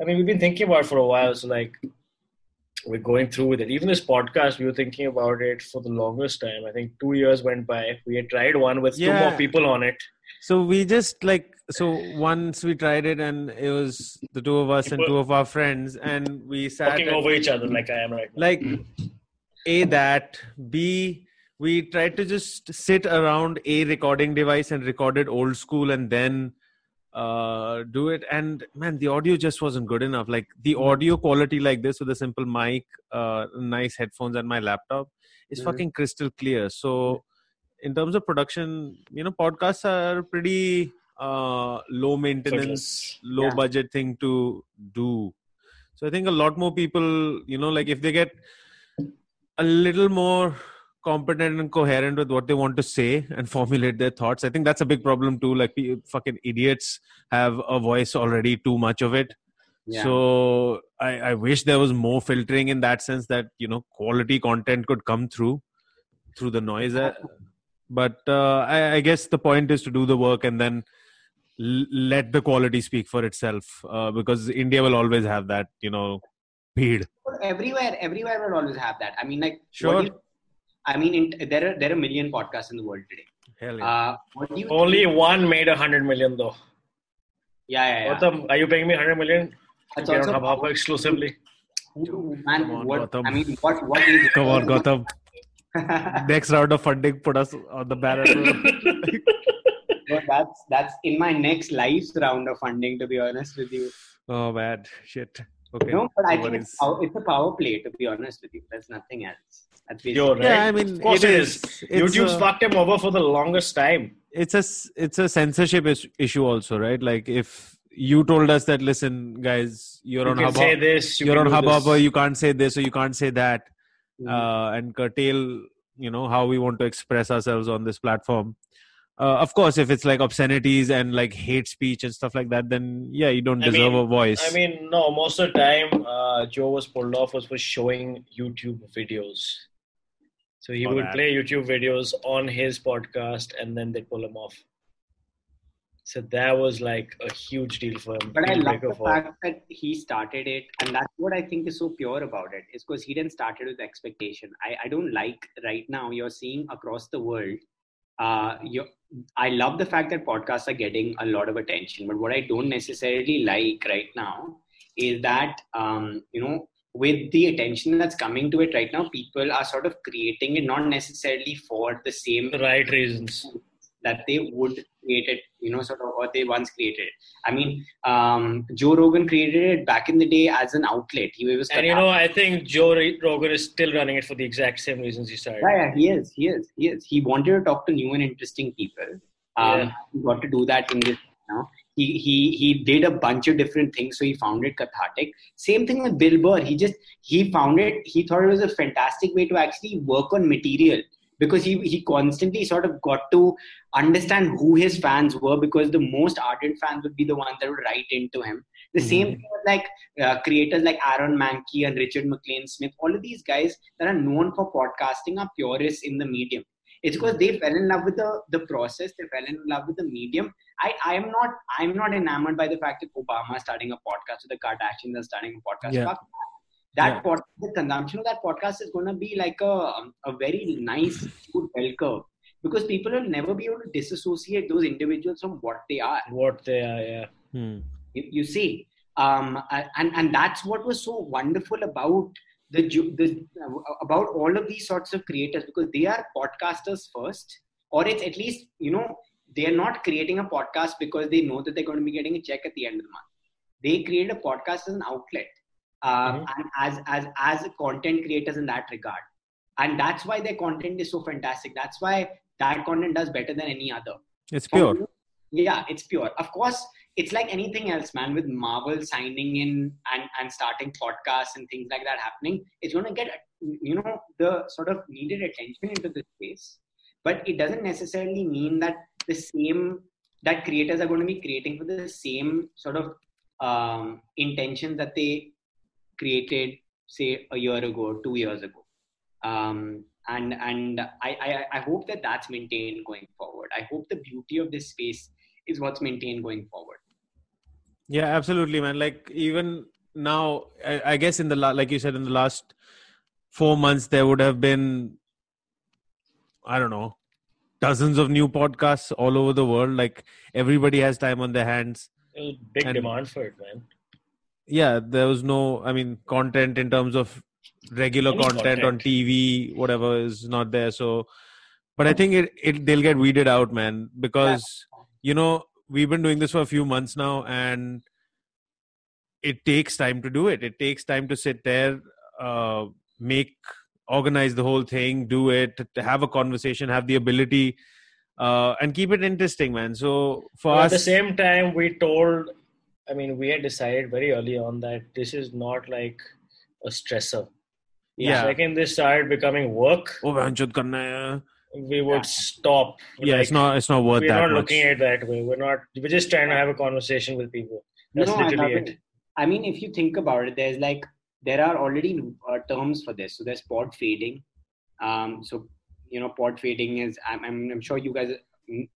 I mean, we've been thinking about it for a while, so like, we're going through with it. Even this podcast, we were thinking about it for the longest time. I think two years went by. We had tried one with two more people on it.
So we just like so once we tried it and it was the two of us and two of our friends and we sat
Talking over each other like I am right now.
like a that b we tried to just sit around a recording device and recorded old school and then uh do it and man the audio just wasn't good enough like the audio quality like this with a simple mic uh nice headphones and my laptop is
Mhm.
fucking crystal clear so in terms of production you know podcasts are pretty uh low maintenance low
Yeah.
budget thing to do. So i think a lot more people you know like if they get a little more competent and coherent with what they want to say and formulate their thoughts i think that's a big problem too. Like fucking idiots have a voice already too much of it.
Yeah.
so I, I wish there was more filtering in that sense that you know quality content could come through through the noise but uh, I, I guess the point is to do the work and then l- let the quality speak for itself uh, because india will always have that you know speed
everywhere, everywhere will always have that. I mean, like,
Sure.
you- I mean, in, there are there are a million podcasts in the world today.
Hell yeah.
Uh, what do you
Only
think-
one made a hundred million though.
Yeah, yeah, yeah.
Gautam, are you paying me hundred million?
That's
Get
also
Hubhopper exclusively.
man.
Come on,
what I mean, what what is
come on Gautam. Next round of funding put us on the banner
Well, that's that's in my next life's round of funding. To be honest with you,
oh man shit okay
no, but I
No
think it's, pow- it's a power play. To be honest with you, there's nothing else. That's basically
You're right.
Yeah, I mean,
of course
it
it
is.
is.
It's,
YouTube's
uh,
fucked him over for the longest time.
it's a s- it's a censorship is- issue also right like if you told us that listen guys you're
You
on
can say
Hubhopper
this. You
you're
can
on
do
Hubhopper
this.
you can't say this or you can't say that. Uh, and curtail you know how we want to express ourselves on this platform uh, of course if it's like obscenities and like hate speech and stuff like that then yeah you don't
I
deserve
mean-
a voice
I mean, no. Most of the time, uh, Joe was pulled off was for showing YouTube videos. So he
Oh,
would
that.
play YouTube videos on his podcast, and then they pull him off. So that was like a huge deal for him.
But I love the
for
fact that he started it, and that's what I think is so pure about it. Is because he didn't start it with expectation. I, I don't like right now. You're seeing across the world. Uh, you I love the fact that podcasts are getting a lot of attention, but what I don't necessarily like right now is that um, you know with the attention that's coming to it right now, people are sort of creating it not necessarily for the same
the right reasons.
That they would create it, you know, sort of, or they once created it. I mean, um, Joe Rogan created it back in the day as an outlet. He was,
And you know, I think Joe Rogan is still running it for the exact same reasons he started.
yeah, yeah, he is, he is, he is. He wanted to talk to new and interesting people. Um,
Yeah.
He got to do that in this. You know, he he he did a bunch of different things, so he found it cathartic. Same thing with Bill Burr. He just he found it. He thought it was a fantastic way to actually work on material because he he constantly sort of got to understand who his fans were because the most ardent fans would be the ones that would write into him. The same thing with like uh, creators like Aaron Mahnke and Richard MacLean Smith. All of these guys that are known for podcasting are purists in the medium. It's because they fell in love with the, the process. They fell in love with the medium. I I am not I'm not enamored by the fact that Obama is starting a podcast or the Kardashians are starting a podcast.
Yeah.
Fuck that. That
Yeah.
pod, the consumption of that podcast is going to be like a um, a very nice good bell curve because people will never be able to disassociate those individuals from what they are
What they are, yeah.
Hmm.
you, you see um, and and that's what was so wonderful about the the about all of these sorts of creators because they are podcasters first or it's at least you know they are not creating a podcast because they know that they're going to be getting a check at the end of the month they create a podcast as an outlet um,
Mhm.
and as as as content creators in that regard and that's why their content is so fantastic that's why that content does better than any other
it's pure
yeah, it's pure. Of course, it's like anything else, man. With Marvel signing in and, and starting podcasts and things like that happening, it's going to get you know the sort of needed attention into this space. But it doesn't necessarily mean that the same that creators are going to be creating for the same sort of um, intentions that they created, say, a year ago or two years ago. Um, and and I, I, I hope that that's maintained going forward. I hope the beauty of this space is what's maintained going forward.
Yeah, absolutely, man. Like even now, I, I guess in the la- like you said in the last four months, there would have been, I don't know, dozens of new podcasts all over the world. Like everybody has time on their hands.
Big and, demand for it, man.
Yeah, there was no, I mean, content in terms of regular content, content, on TV, whatever is not there. So, but I think it, it they'll get weeded out, man, because yeah. you know we've been doing this for a few months now, and it takes time to do it. It takes time to sit there, uh, make, organize the whole thing, do it, to have a conversation, have the ability, uh, and keep it interesting, man. So for
well,
us,
at the same time, we told. I mean, we had decided very early on that this is not like a stressor
yeah.
Second, this started becoming work.
Oh, karna hai.
We would yeah. stop.
Yeah, like, it's not. It's not worth
we're
that.
We're not
much.
looking at it that way. We're not. We're just trying to have a conversation with people. That's no, literally
I
it.
I mean, if you think about it, there's like there are already uh, terms for this. So there's pod fading. Um, so you know, pod fading is. I'm, I'm, I'm sure you guys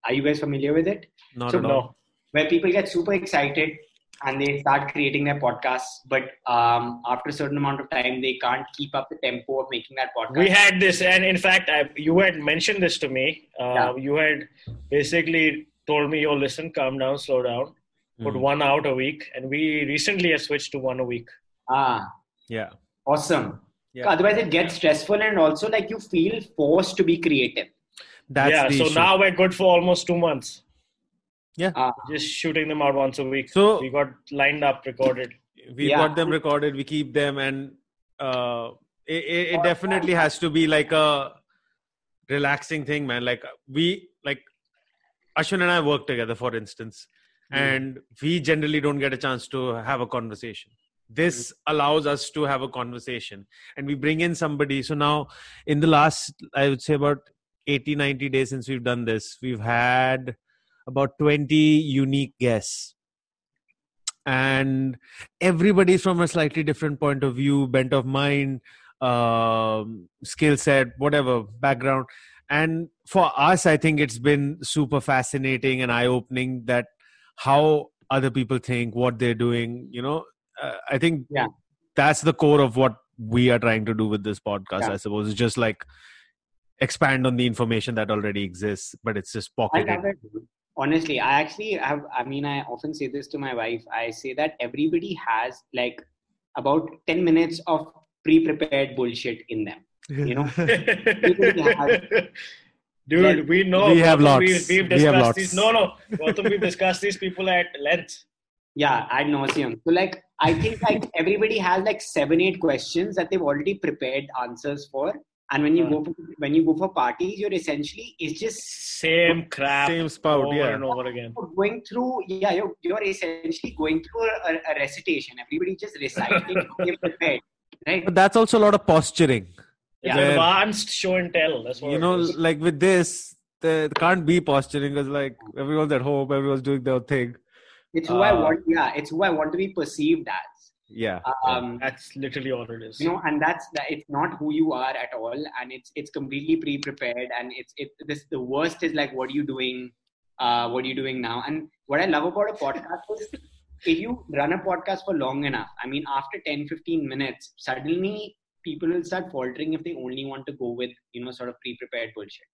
are you guys familiar with it?
Not
so,
at all.
Where people get super excited and they start creating their podcasts but um, after a certain amount of time they can't keep up the tempo of making that podcast.
We had this and in fact I, you had mentioned this to me. Uh, yeah. you had basically told me yo listen calm down slow down. Put mm. one out a week. And we recently have switched to one a week.
Ah.
Yeah.
Awesome. Yeah. otherwise it gets stressful and also like you feel forced to be creative.
That's yeah so issue. now we're good for almost two months
yeah. Uh,
just shooting them out once a week.
So
we got lined up, recorded.
We yeah. got them recorded. We keep them, and uh, it, it definitely has to be like a relaxing thing, man. Like we like Ashwin and I work together, for instance, mm. and we generally don't get a chance to have a conversation. This mm. allows us to have a conversation, and we bring in somebody. So now, in the last, I would say about 80, 90 days since we've done this, we've had about 20 unique guests. And everybody's from a slightly different point of view bent of mind um, skill set whatever background. And for us i think it's been super fascinating and eye opening that how other people think what they're doing you know? Uh, i think
yeah.
that's the core of what we are trying to do with this podcast yeah. i suppose. It's just like expand on the information that already exists but it's just pocketed
honestly i actually have i mean i often say this to my wife. I say that everybody has like about 10 minutes of pre-prepared bullshit in them you know?
Dude like, we know
we have lots we,
we've discussed we have lots. these no no Gautam, we've discussed these people at length.
Yeah i ad nauseum so like i think like everybody has like seven eight questions that they've already prepared answers for and when you go for, when you go for parties you're essentially it's just
same crap
same spout
over
yeah.
and over again.
Going through yeah you're, you're essentially going through a, a recitation. Everybody just reciting prepared right?
But that's also a lot of posturing.
It's yeah. advanced show and tell that's what
you know like with this there can't be posturing because like everyone's at home everyone's doing their thing.
It's who uh, i want yeah it's who i want to be perceived as
yeah.
Um,
that's literally all it is.
You know and that's that it's not who you are at all and it's it's completely pre-prepared and it's it this the worst is like what are you doing uh what are you doing now? And what i love about a podcast is if you run a podcast for long enough i mean after 10 15 minutes suddenly people will start faltering if they only want to go with you know sort of pre-prepared bullshit.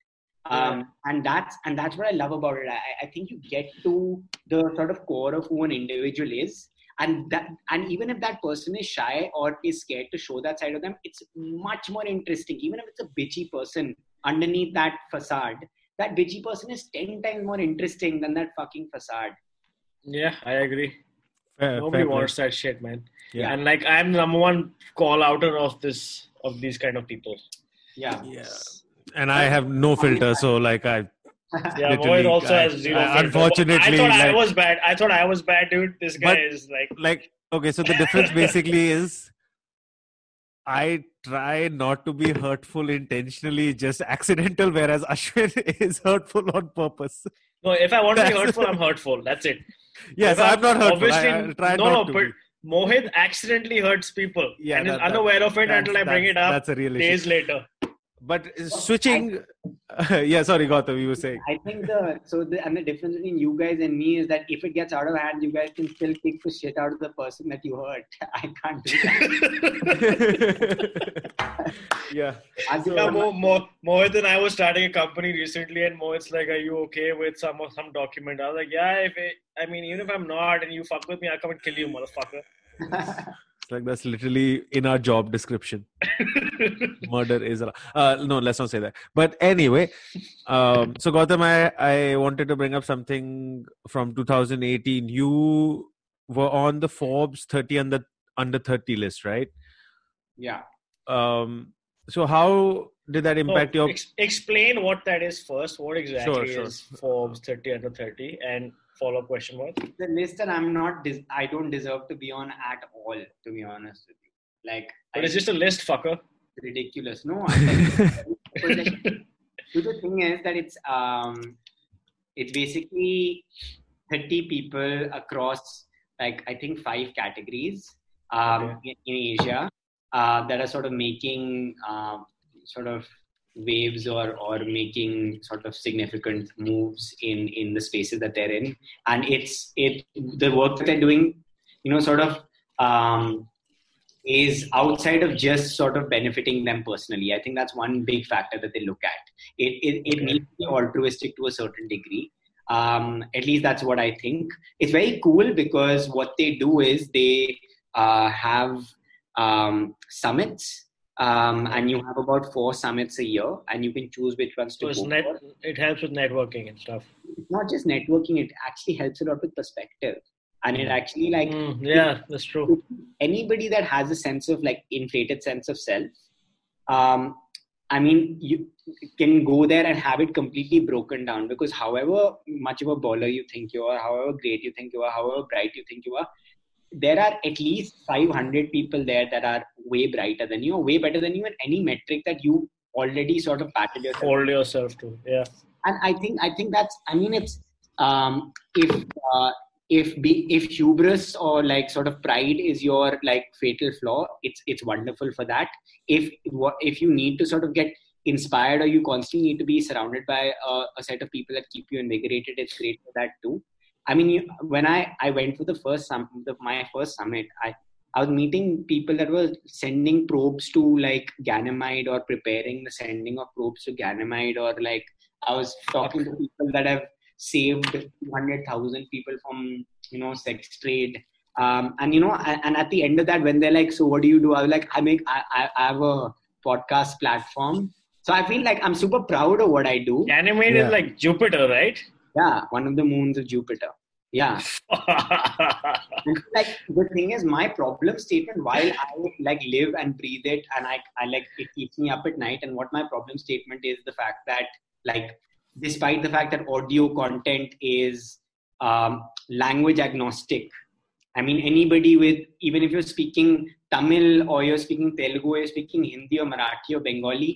Um, yeah. and that's and that's what i love about it. I, I think you get to the sort of core of who an individual is and that and even if that person is shy or is scared to show that side of them it's much more interesting. Even if it's a bitchy person underneath that facade that bitchy person is 10 times more interesting than that fucking facade.
Yeah i agree. Fair, nobody fair wants that shit man.
Yeah.
And like i'm the number one call outer of this of these kind of people.
Yeah.
Yeah. And i have no filter so like i
yeah, Mohit also has zero.
I, unfortunately,
I thought like, I was bad. I thought I was bad, dude. This guy is like,
like okay. So the difference basically is, I try not to be hurtful intentionally, just accidental. Whereas Ashwin is hurtful on purpose.
No, if I want to be hurtful, I'm hurtful. That's it.
Yes, I'm not hurtful.
Obviously,
I, I
no, no, but
be.
Mohit accidentally hurts people
Yeah,
and is
that- that-
unaware of it until I bring it up
That's a real issue.
days later.
But switching, yeah. Sorry, Gautam, you were saying.
I think the so the and the difference between you guys and me is that if it gets out of hand, you guys can still kick the shit out of the person that you hurt. I can't do that.
yeah.
As
Yeah,
a-
Mo, Mo, Mohit and I was starting a company recently, and Mohit's like, "Are you okay with some some document?" I was like, "Yeah, if it, I mean, even if I'm not, and you fuck with me, I'll come and kill you, motherfucker."
Like that's literally in our job description. Murder is allowed. Uh, no, let's not say that. But anyway, um, so Gautam, I, I wanted to bring up something from 2018. You were on the Forbes 30 under under 30 list, right?
yeah.
Um, so how did that impact
So,
your?
ex- explain what that is first. What exactly
Sure, sure.
is Forbes 30 under 30? And follow up question was
the list that I'm not, des- I don't deserve to be on at all, to be honest with you. Like,
But
I-
it's just a list, fucker.
ridiculous. No, like, the thing is that it's um, it's basically thirty people across like I think five categories um, in, in Asia uh, that are sort of making uh, sort of waves or or making sort of significant moves in in the spaces that they're in and it's it the work that they're doing you know sort of um, is outside of just sort of benefiting them personally. I think that's one big factor that they look at. It it, it
Okay.
needs to be altruistic to a certain degree. Um, at least that's what I think. It's very cool because what they do is they uh, have um, summits, um, and you have about four summits a year, and you can choose which ones to
So net, it helps with networking and stuff.
It's not just networking; it actually helps a lot with perspective, and it actually like
Mm, yeah, that's true.
anybody that has a sense of like inflated sense of self um i mean you can go there and have it completely broken down because however much of a baller you think you are however great you think you are however bright you think you are there are at least 500 people there that are way brighter than you way better than you in any metric that you already sort of patted yourself
Hold yourself to. Yeah.
and I think I think that's I mean it's um, if uh, if be if hubris or like sort of pride is your like fatal flaw, it's it's wonderful for that. If what if you need to sort of get inspired or you constantly need to be surrounded by a, a set of people that keep you invigorated, it's great for that too. I mean, you, when I I went for the first sum, the, my first summit, I I was meeting people that were sending probes to like Ganymede or preparing the sending of probes to Ganymede or like I was talking to people that have saved 200,000 people from you know sex trade. Um, and you know, and, and at the end of that, when they're like, "So what do you do?" I was like, "I make I, I, I have a podcast platform." So I feel like I'm super proud of what I do.
Ganymede
Yeah.
is like Jupiter, right?
Yeah, one of the moons of Jupiter. Yeah. Like the thing is my problem statement while i like live and breathe it and i, I like it keeps me up at night and what my problem statement is the fact that like despite the fact that audio content is um, language agnostic i mean anybody with even if you're speaking tamil or you're speaking telugu or you're speaking hindi or marathi or bengali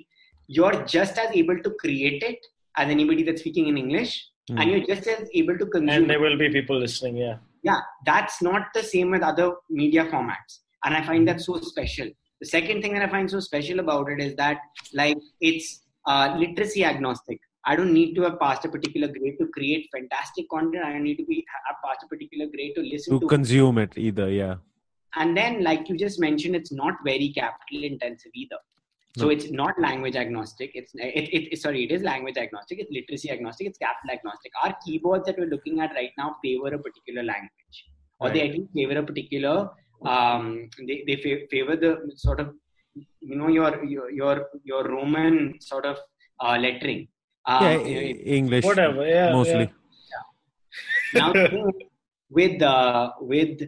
you're just as able to create it as anybody that's speaking in english
Hmm.
and you're just as able to consume
and there will be people listening. Yeah.
yeah that's not the same with other media formats and i find that so special the second thing that i find so special about it is that like it's uh, literacy agnostic i don't need to have passed a particular grade to create fantastic content i don't need to be have passed a particular grade to listen
to
to
consume it either, yeah.
and then like you just mentioned it's not very capital intensive either so
No.
it's not language agnostic it's it, it, it- sorry it is language agnostic it's literacy agnostic it's capital agnostic our keyboards that we're looking at right now favor a particular language or they at least favor a particular um they, they favor the sort of you know your your your, your roman sort of uh, lettering um,
yeah,
you know,
English
Whatever. Yeah.
mostly.
yeah.
now the thing is, with uh, with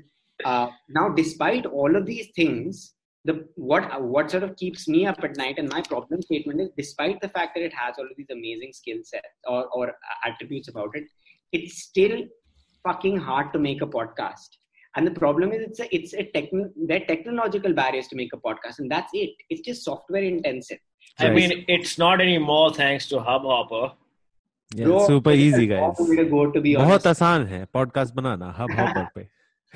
uh, now despite all of these things the what what sort of keeps me up at night and my problem statement is despite the fact that it has all of these amazing skill sets or, or attributes about it it's still fucking hard to make a podcast and the problem is it's a it's a techn- there are technological barriers to make a podcast and that's it it's just software intensive
I
Right.
mean, it's not anymore thanks to Hubhopper.
Yeah,
Bro,
super
it's a
easy,
long
guys.
way to go, to be
बहुत
honest.
आसान है podcast बनाना hub hopper पे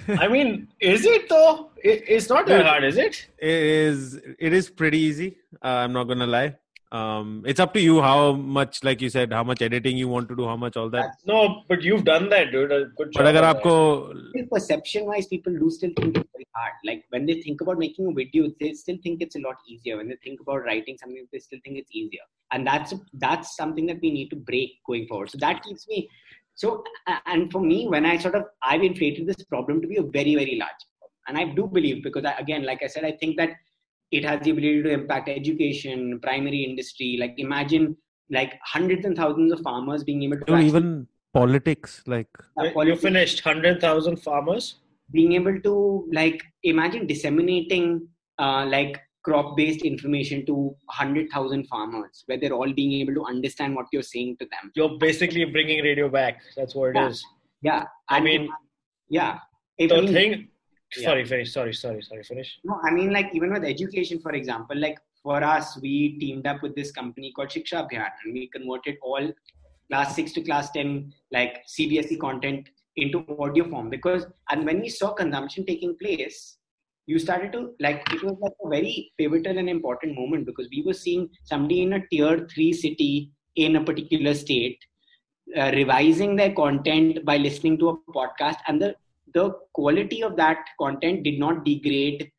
I mean, is it though? It, it's not that
Dude.
hard, is it?
it is it is pretty easy uh, i'm not gonna lie um it's up to you how much like you said how much editing you want to do how much all that
No, but you've done that, dude. A good job.
but अगर
on
आपको
perception wise people do still think it's very hard like when they think about making a video they still think it's a lot easier when they think about writing something they still think it's easier and that's that's something that we need to break going forward so that keeps me so and for me when i sort of i've inflated this problem to be a very very large problem. and i do believe because I, again like i said i think that it has the ability to impact education primary industry like imagine like hundreds and thousands of farmers being able to
dude,
actually-
even politics like
that. You
politics-
finished 100,000 farmers.
being able to like imagine disseminating uh, like crop based information to 100,000 farmers where they're all being able to understand what you're saying to them.
You're basically bringing radio back. That's what it
Yeah.
is.
Yeah.
I
and-
mean,
yeah. If,
the
I mean,
thing.
Yeah.
Sorry, finish. Sorry, sorry, sorry. Finish.
no, I mean, like even with education, for example, like for us, we teamed up with this company called Shiksha Abhiyan and we converted all class 6 to class 10 like CBSE content into audio form because and when we saw consumption taking place you started to like it was like a very pivotal and important moment because we were seeing somebody in a tier 3 city in a particular state uh, revising their content by listening to a podcast and the the quality of that content did not degrade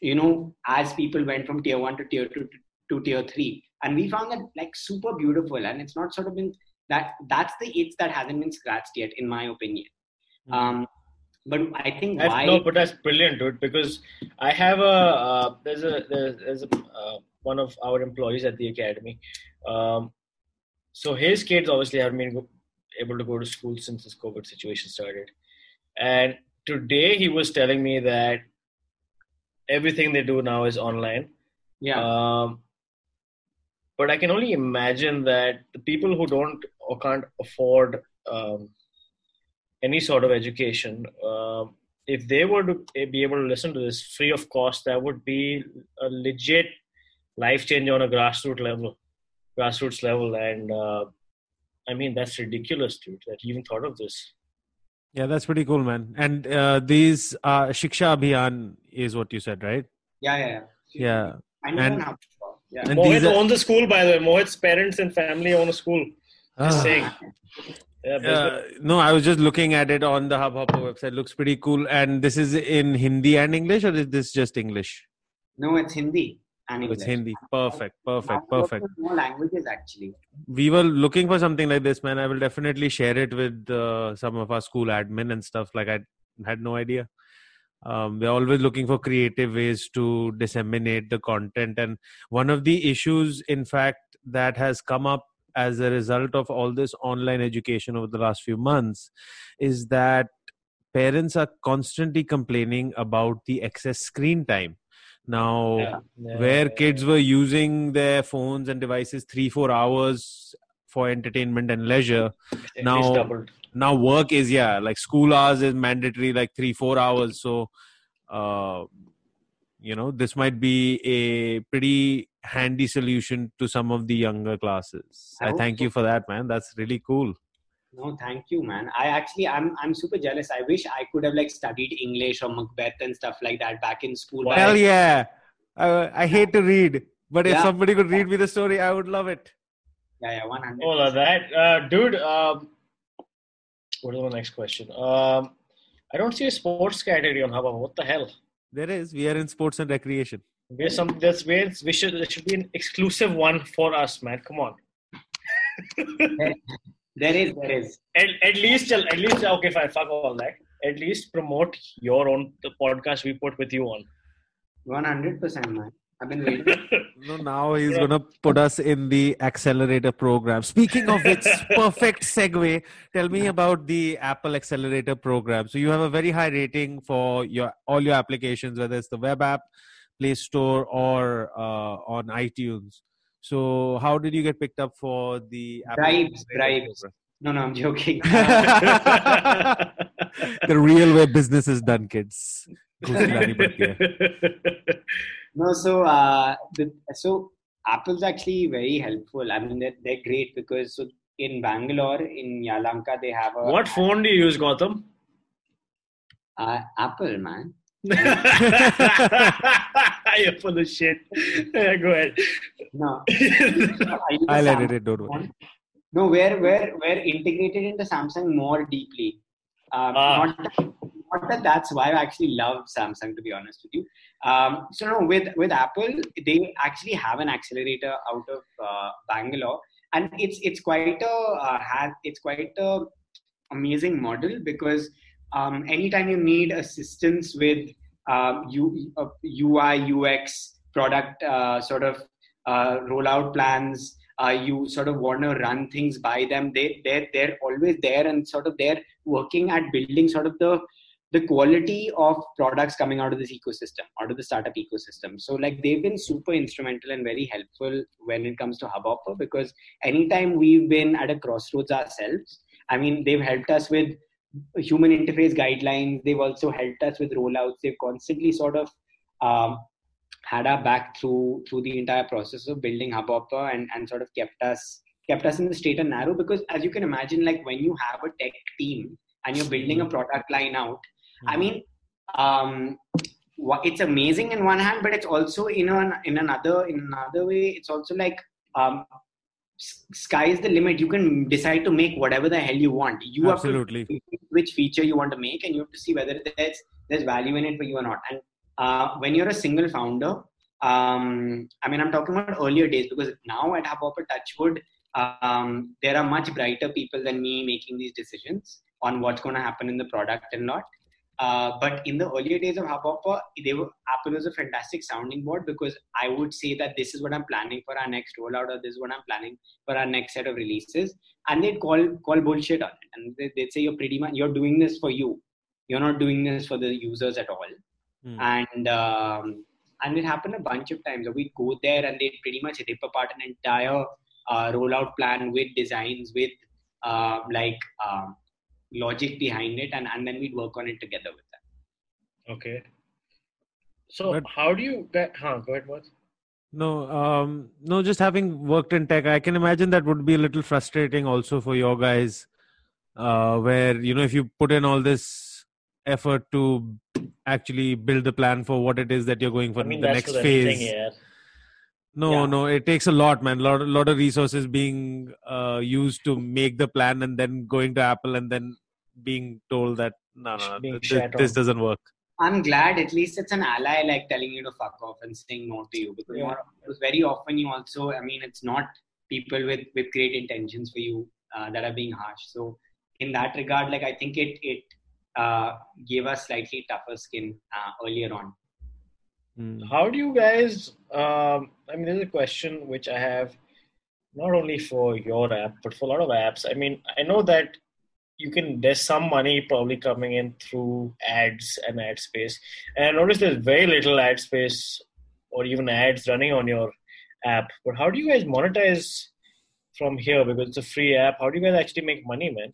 you know as people went from tier 1 to tier 2 to, to tier 3 and we found that like super beautiful and it's not sort of been that that's the itch that hasn't been scratched yet in my opinion
Hmm.
um but i think why
no, but that's brilliant, dude. Because I have a uh, there's a there's, there's a uh, one of our employees at the academy. Um, so his kids obviously haven't been go- able to go to school since this COVID situation started, and today he was telling me that everything they do now is online.
yeah
Um, but I can only imagine that the people who don't or can't afford um, any sort of education, um, if they were to be able to listen to this free of cost, that would be a legit life change on a grassroots level. Grassroots level, and uh, I mean that's ridiculous, dude. That you even thought of this.
yeah that's pretty cool man and uh, these uh shiksha abhiyan is what you said right
yeah yeah yeah,
yeah
I know
And-
yeah
and
Mohit
are-
owns a school, by the way. Mohit's parents and family own a school. Just
Ah.
saying. Yeah.
Uh, no, I was just looking at it on the Hubhopper website. Looks pretty cool. And this is in Hindi and English, or is this just English?
no it's hindi and
Oh,
English.
it's Hindi. Perfect, perfect, perfect.
more languages actually
We were looking for something like this, man. I will definitely share it with uh, some of our school admin and stuff. Like I had no idea. Um, we're always looking for creative ways to disseminate the content, and one of the issues, in fact, that has come up as a result of all this online education over the last few months is that parents are constantly complaining about the excess screen time. Now,
Yeah, yeah,
where
yeah.
kids were using their phones and devices three, four hours for entertainment and leisure,
At
now- now work is, yeah, like school hours is mandatory, like three, four hours. So, uh, you know, this might be a pretty handy solution to some of the younger classes.
I
I thank
so.
you for that, man. That's really cool.
No, thank you, man. I actually, I'm, I'm super jealous. I wish I could have like studied English or Macbeth and stuff like that back in school.
Why?
Hell yeah. I, I hate to read, but if
Yeah.
somebody could read me the story, I would love it.
Yeah, yeah, 100.
All of that, uh, dude. Um, what is the next question? Um, I don't see a sports category on Hubhopper. What the hell?
There is. We are in sports and recreation.
There's some. There's where we should. There should be an exclusive one for us, man. Come on.
There is, there is.
At, at least, at least. Okay, fine. Fuck all that. At least promote your own the podcast we put with you on.
100%, man. I've been waiting.
No, now he's
Yeah.
gonna put us in the accelerator program. Speaking of which, perfect segue. Tell me about the Apple Accelerator program. So you have a very high rating for your all your applications, whether it's the web app, Play Store, or uh, on iTunes. So how did you get picked up for the Apple
Bribes, bribes. No, no, I'm joking.
the real way business is done, kids.
No, so uh, the, so Apple's actually very helpful. I mean, they're, they're great because so in Bangalore, in Yelahanka, they have a.
What phone do you use, Gautam?
Uh, Apple, man.
You're full of shit. Yeah, go ahead.
No,
I'll edit it. Don't worry.
No, we're we're we're integrated into Samsung more deeply. Um,
ah.
Not not that that's why I actually love Samsung to be honest with you. Um, so no, with with Apple, they actually have an accelerator out of uh, Bangalore, and it's it's quite a uh, it's quite a amazing model because um, anytime you need assistance with um, U, uh, UI UX product uh, sort of uh, rollout plans uh, you sort of want to run things by them they they're, they're always there and sort of they're working at building sort of the the quality of products coming out of this ecosystem out of the startup ecosystem. So like they've been super instrumental and very helpful when it comes to hubhopper because anytime we've been at a crossroads ourselves i mean they've helped us with human interface guidelines. They've also helped us with rollouts. They've constantly sort of um, had our back through through the entire process of building hubhopper and and sort of kept us kept us in the straight and narrow because as you can imagine like when you have a tech team and you're building a product line out i mean um it's amazing in one hand but it's also in an in another in another way it's also like um sky is the limit. You can decide to make whatever the hell you want. You
Absolutely.
have to which feature you want to make and you have to see whether there's there's value in it for you or not. And uh, when you're a single founder um, i mean i'm talking about earlier days because now at hubhopper touchwood um, there are much brighter people than me making these decisions on what's going to happen in the product and not uh, but in the earlier days of Hubhopper, they were Apple was a fantastic sounding board because I would say that this is what I'm planning for our next rollout, or this is what I'm planning for our next set of releases, and they'd call call bullshit on it, and they, they'd say you're pretty much you're doing this for you, you're not doing this for the users at all,
Hmm.
and um, and it happened a bunch of times. We'd go there and they'd pretty much rip apart an entire uh, rollout plan with designs, with uh, like um, logic behind it, and, and then we'd work on it together with them.
Okay. So
But-
how do you get? Huh? Go ahead. What?
No, um, no. Just having worked in tech, I can imagine that would be a little frustrating also for your guys, uh, where you know if you put in all this effort to actually build the plan for what it is that you're going for
I mean,
the
that's
next phase.
anything, yeah.
No,
Yeah.
no, it takes a lot, man. Lot, lot of resources being uh, used to make the plan, and then going to Apple, and then being told that no, no, no
Being
th- this doesn't work.
I'm glad at least it's an ally like telling you to fuck off and saying no to you because
Yeah.
more, because very often you also I mean it's not people with with great intentions for you uh, that are being harsh. So in that regard, like I think it it uh, gave us slightly tougher skin uh, earlier on.
Mm.
How do you guys? Um, I mean, there's a question which I have, not only for your app but for a lot of apps. I mean, I know that you can. There's some money probably coming in through ads and ad space, and I noticed there's very little ad space or even ads running on your app. But how do you guys monetize from here? Because it's a free app. How do you guys actually make money, man?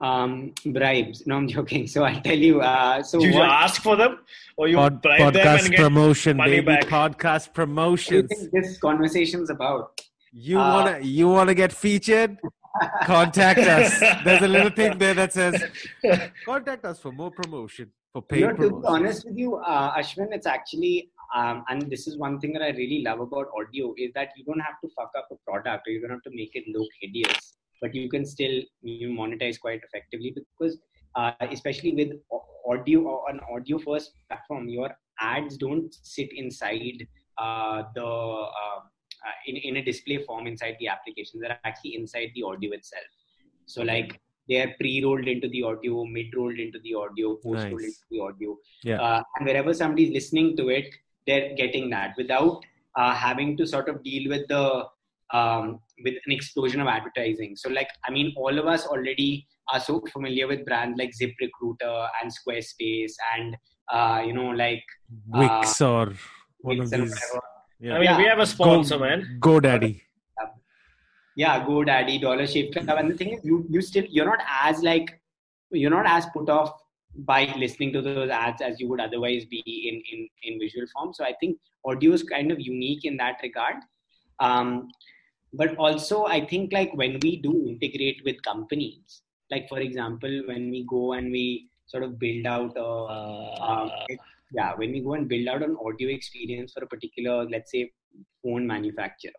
Um, bribes. No, I'm joking. So I tell you. Uh, so
Do you
what,
ask for them, or you
Pod-
bribe them
podcast
and get
promotion,
money
baby.
back?
Podcast
what do you
promotions.
think this conversation's about?
You
Uh,
wanna you wanna get featured? Contact us. There's a little thing there that says contact us for more promotion for paid
you know, to be honest with you, uh, Ashwin, it's actually, um, and this is one thing that I really love about audio is that you don't have to fuck up a product or you don't have to make it look hideous, but you can still you monetize quite effectively because, uh, especially with audio or an audio first platform, your ads don't sit inside uh, the uh, in in a display form inside the application. They're actually inside the audio itself. So like they are pre-rolled into the audio, mid-rolled into the audio, post-rolled
Nice.
into the audio.
Yeah.
Uh, and wherever somebody's listening to it, they're getting that without uh, having to sort of deal with the um, with an explosion of advertising. So like I mean, all of us already are so familiar with brands like ZipRecruiter and Squarespace and uh, you know like
Wix or one
Wix
of these.
whatever.
Yeah.
I mean, we have a sponsor,
Go,
man.
GoDaddy.
yeah godaddy dollar shave club and the thing is you you still you're not as like you're not as put off by listening to those ads as you would otherwise be in in in visual form so i think audio is kind of unique in that regard um but also i think like when we do integrate with companies like for example when we go and we sort of build out a um, yeah when we go and build out an audio experience for a particular let's say phone manufacturer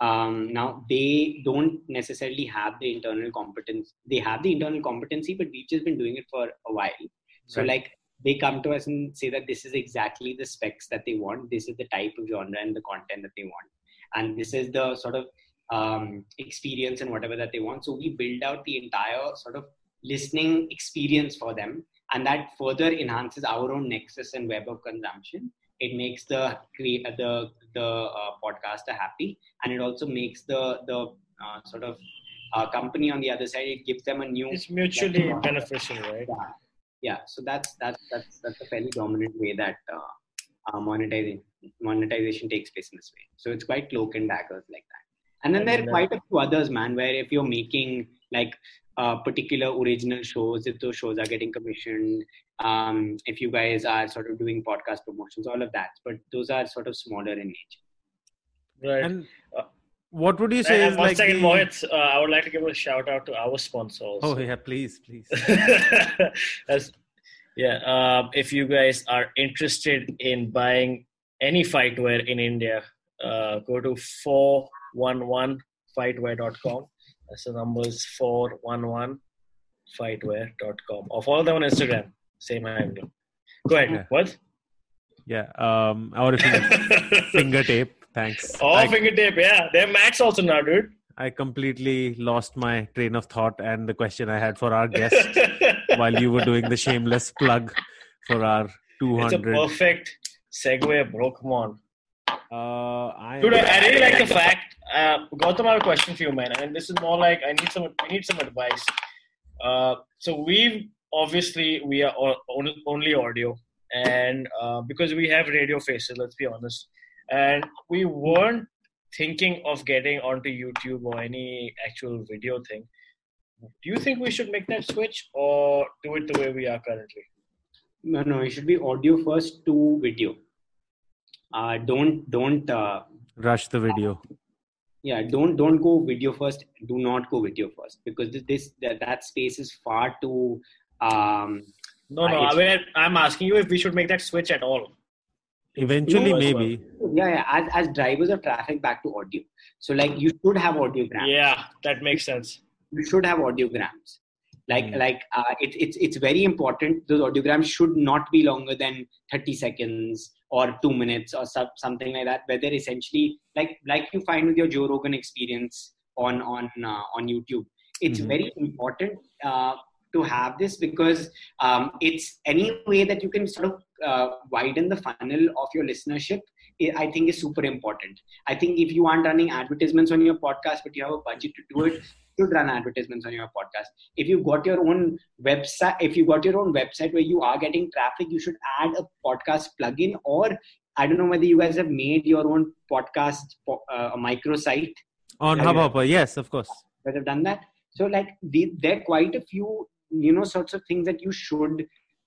um, now they don't necessarily have the internal competence they have the internal competency but we've just been doing it for a while so
Right.
like they come to us and say that this is exactly the specs that they want this is the type of genre and the content that they want and this is the sort of um, experience and whatever that they want so we build out the entire sort of listening experience for them and that further enhances our own nexus and web of consumption. It makes the create the the uh, podcaster happy. And it also makes the the uh, sort of uh, company on the other side it gives them a new
It's mutually beneficial, right?
yeah, yeah. So that's that's that's that's a fairly dominant way that uh, uh, monetization monetization takes place in this way. So it's quite cloak and daggers like that. And then there are
uh,
quite a few others man where if you're making like uh, particular original shows if those shows are getting commissioned um, if you guys are sort of doing podcast promotions all of that but those are sort of smaller in nature
Right.
And
Uh,
what would you say
And
is
one
like
second,
the-
Mohit, uh, I would like to give a shout out to our sponsors.
Oh yeah, please, please.
As, yeah, um, if you guys are interested in buying any fightwear in India, uh, go to 411fightwear.com. That's the numbers 411fightwear.com. Or follow them on Instagram. Same handle. Go ahead.
Yeah.
What?
Yeah. Um. Or if you finger tape. Thanks.
Oh,
I,
finger tape. Yeah, they have mats also now, dude.
I completely lost my train of thought and the question I had for our guest while you were doing the shameless plug for our 200.
It's a perfect segue, bro. Come on.
Uh, I
Dude, I really like the fact. Uh, Gautam, I have a question for you, man. And this is more like I need some. We need some advice. Uh, so we obviously we are all, on- only audio, and uh, because we have radio faces, let's be honest, and we weren't thinking of getting onto YouTube or any actual video thing. Do you think we should make that switch or do it the way we are currently?
no no it should be audio first to video uh, don't don't uh,
rush the video.
Yeah don't don't go video first do not go video first because this, this that, that space is far too um
No, no.
I-
I mean, I'm asking you if we should make that switch at all.
Eventually,
No,
maybe.
yeah, yeah as, as drivers of traffic back to audio so like you should have audiograms
Yeah, that makes sense.
you should have audiograms like
Mm.
like uh, it, it's it's very important those audiograms should not be longer than 30 seconds or two minutes or sub, something like that where they're essentially like like you find with your joe rogan experience on on uh, on youtube it's
Mhm.
very important uh, to have this because um, it's any way that you can sort of uh, widen the funnel of your listenership i think is super important i think if you aren't running advertisements on your podcast but you have a budget to do it should run advertisements on your podcast if you've got your own website if you got your own website where you are getting traffic you should add a podcast plugin or i don't know whether you guys have made your own podcast po- uh, a microsite
On
Yeah, yeah.
Hubhopper, yes, of course.
that have done that so like the, there are quite a few you know sorts of things that you should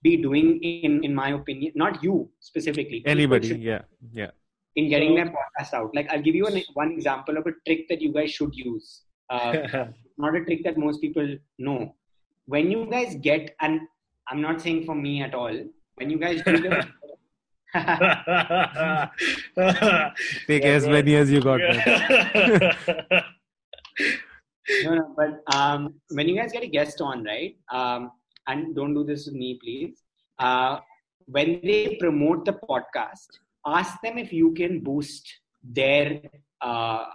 be doing in in my opinion not you specifically
Anybody,
should-
yeah, yeah.
in getting
So-
their podcast out like i'll give you an, one example of a trick that you guys should use uh, not a trick that most people know. When you guys get, and I'm not saying for me at all, when you guys do the,
Take
Yeah,
as
bro.
many as you got. man.
no, no, but um, when you guys get a guest on, right? Um, and don't do this with me, please. Uh, when they promote the podcast, ask them if you can boost their uh,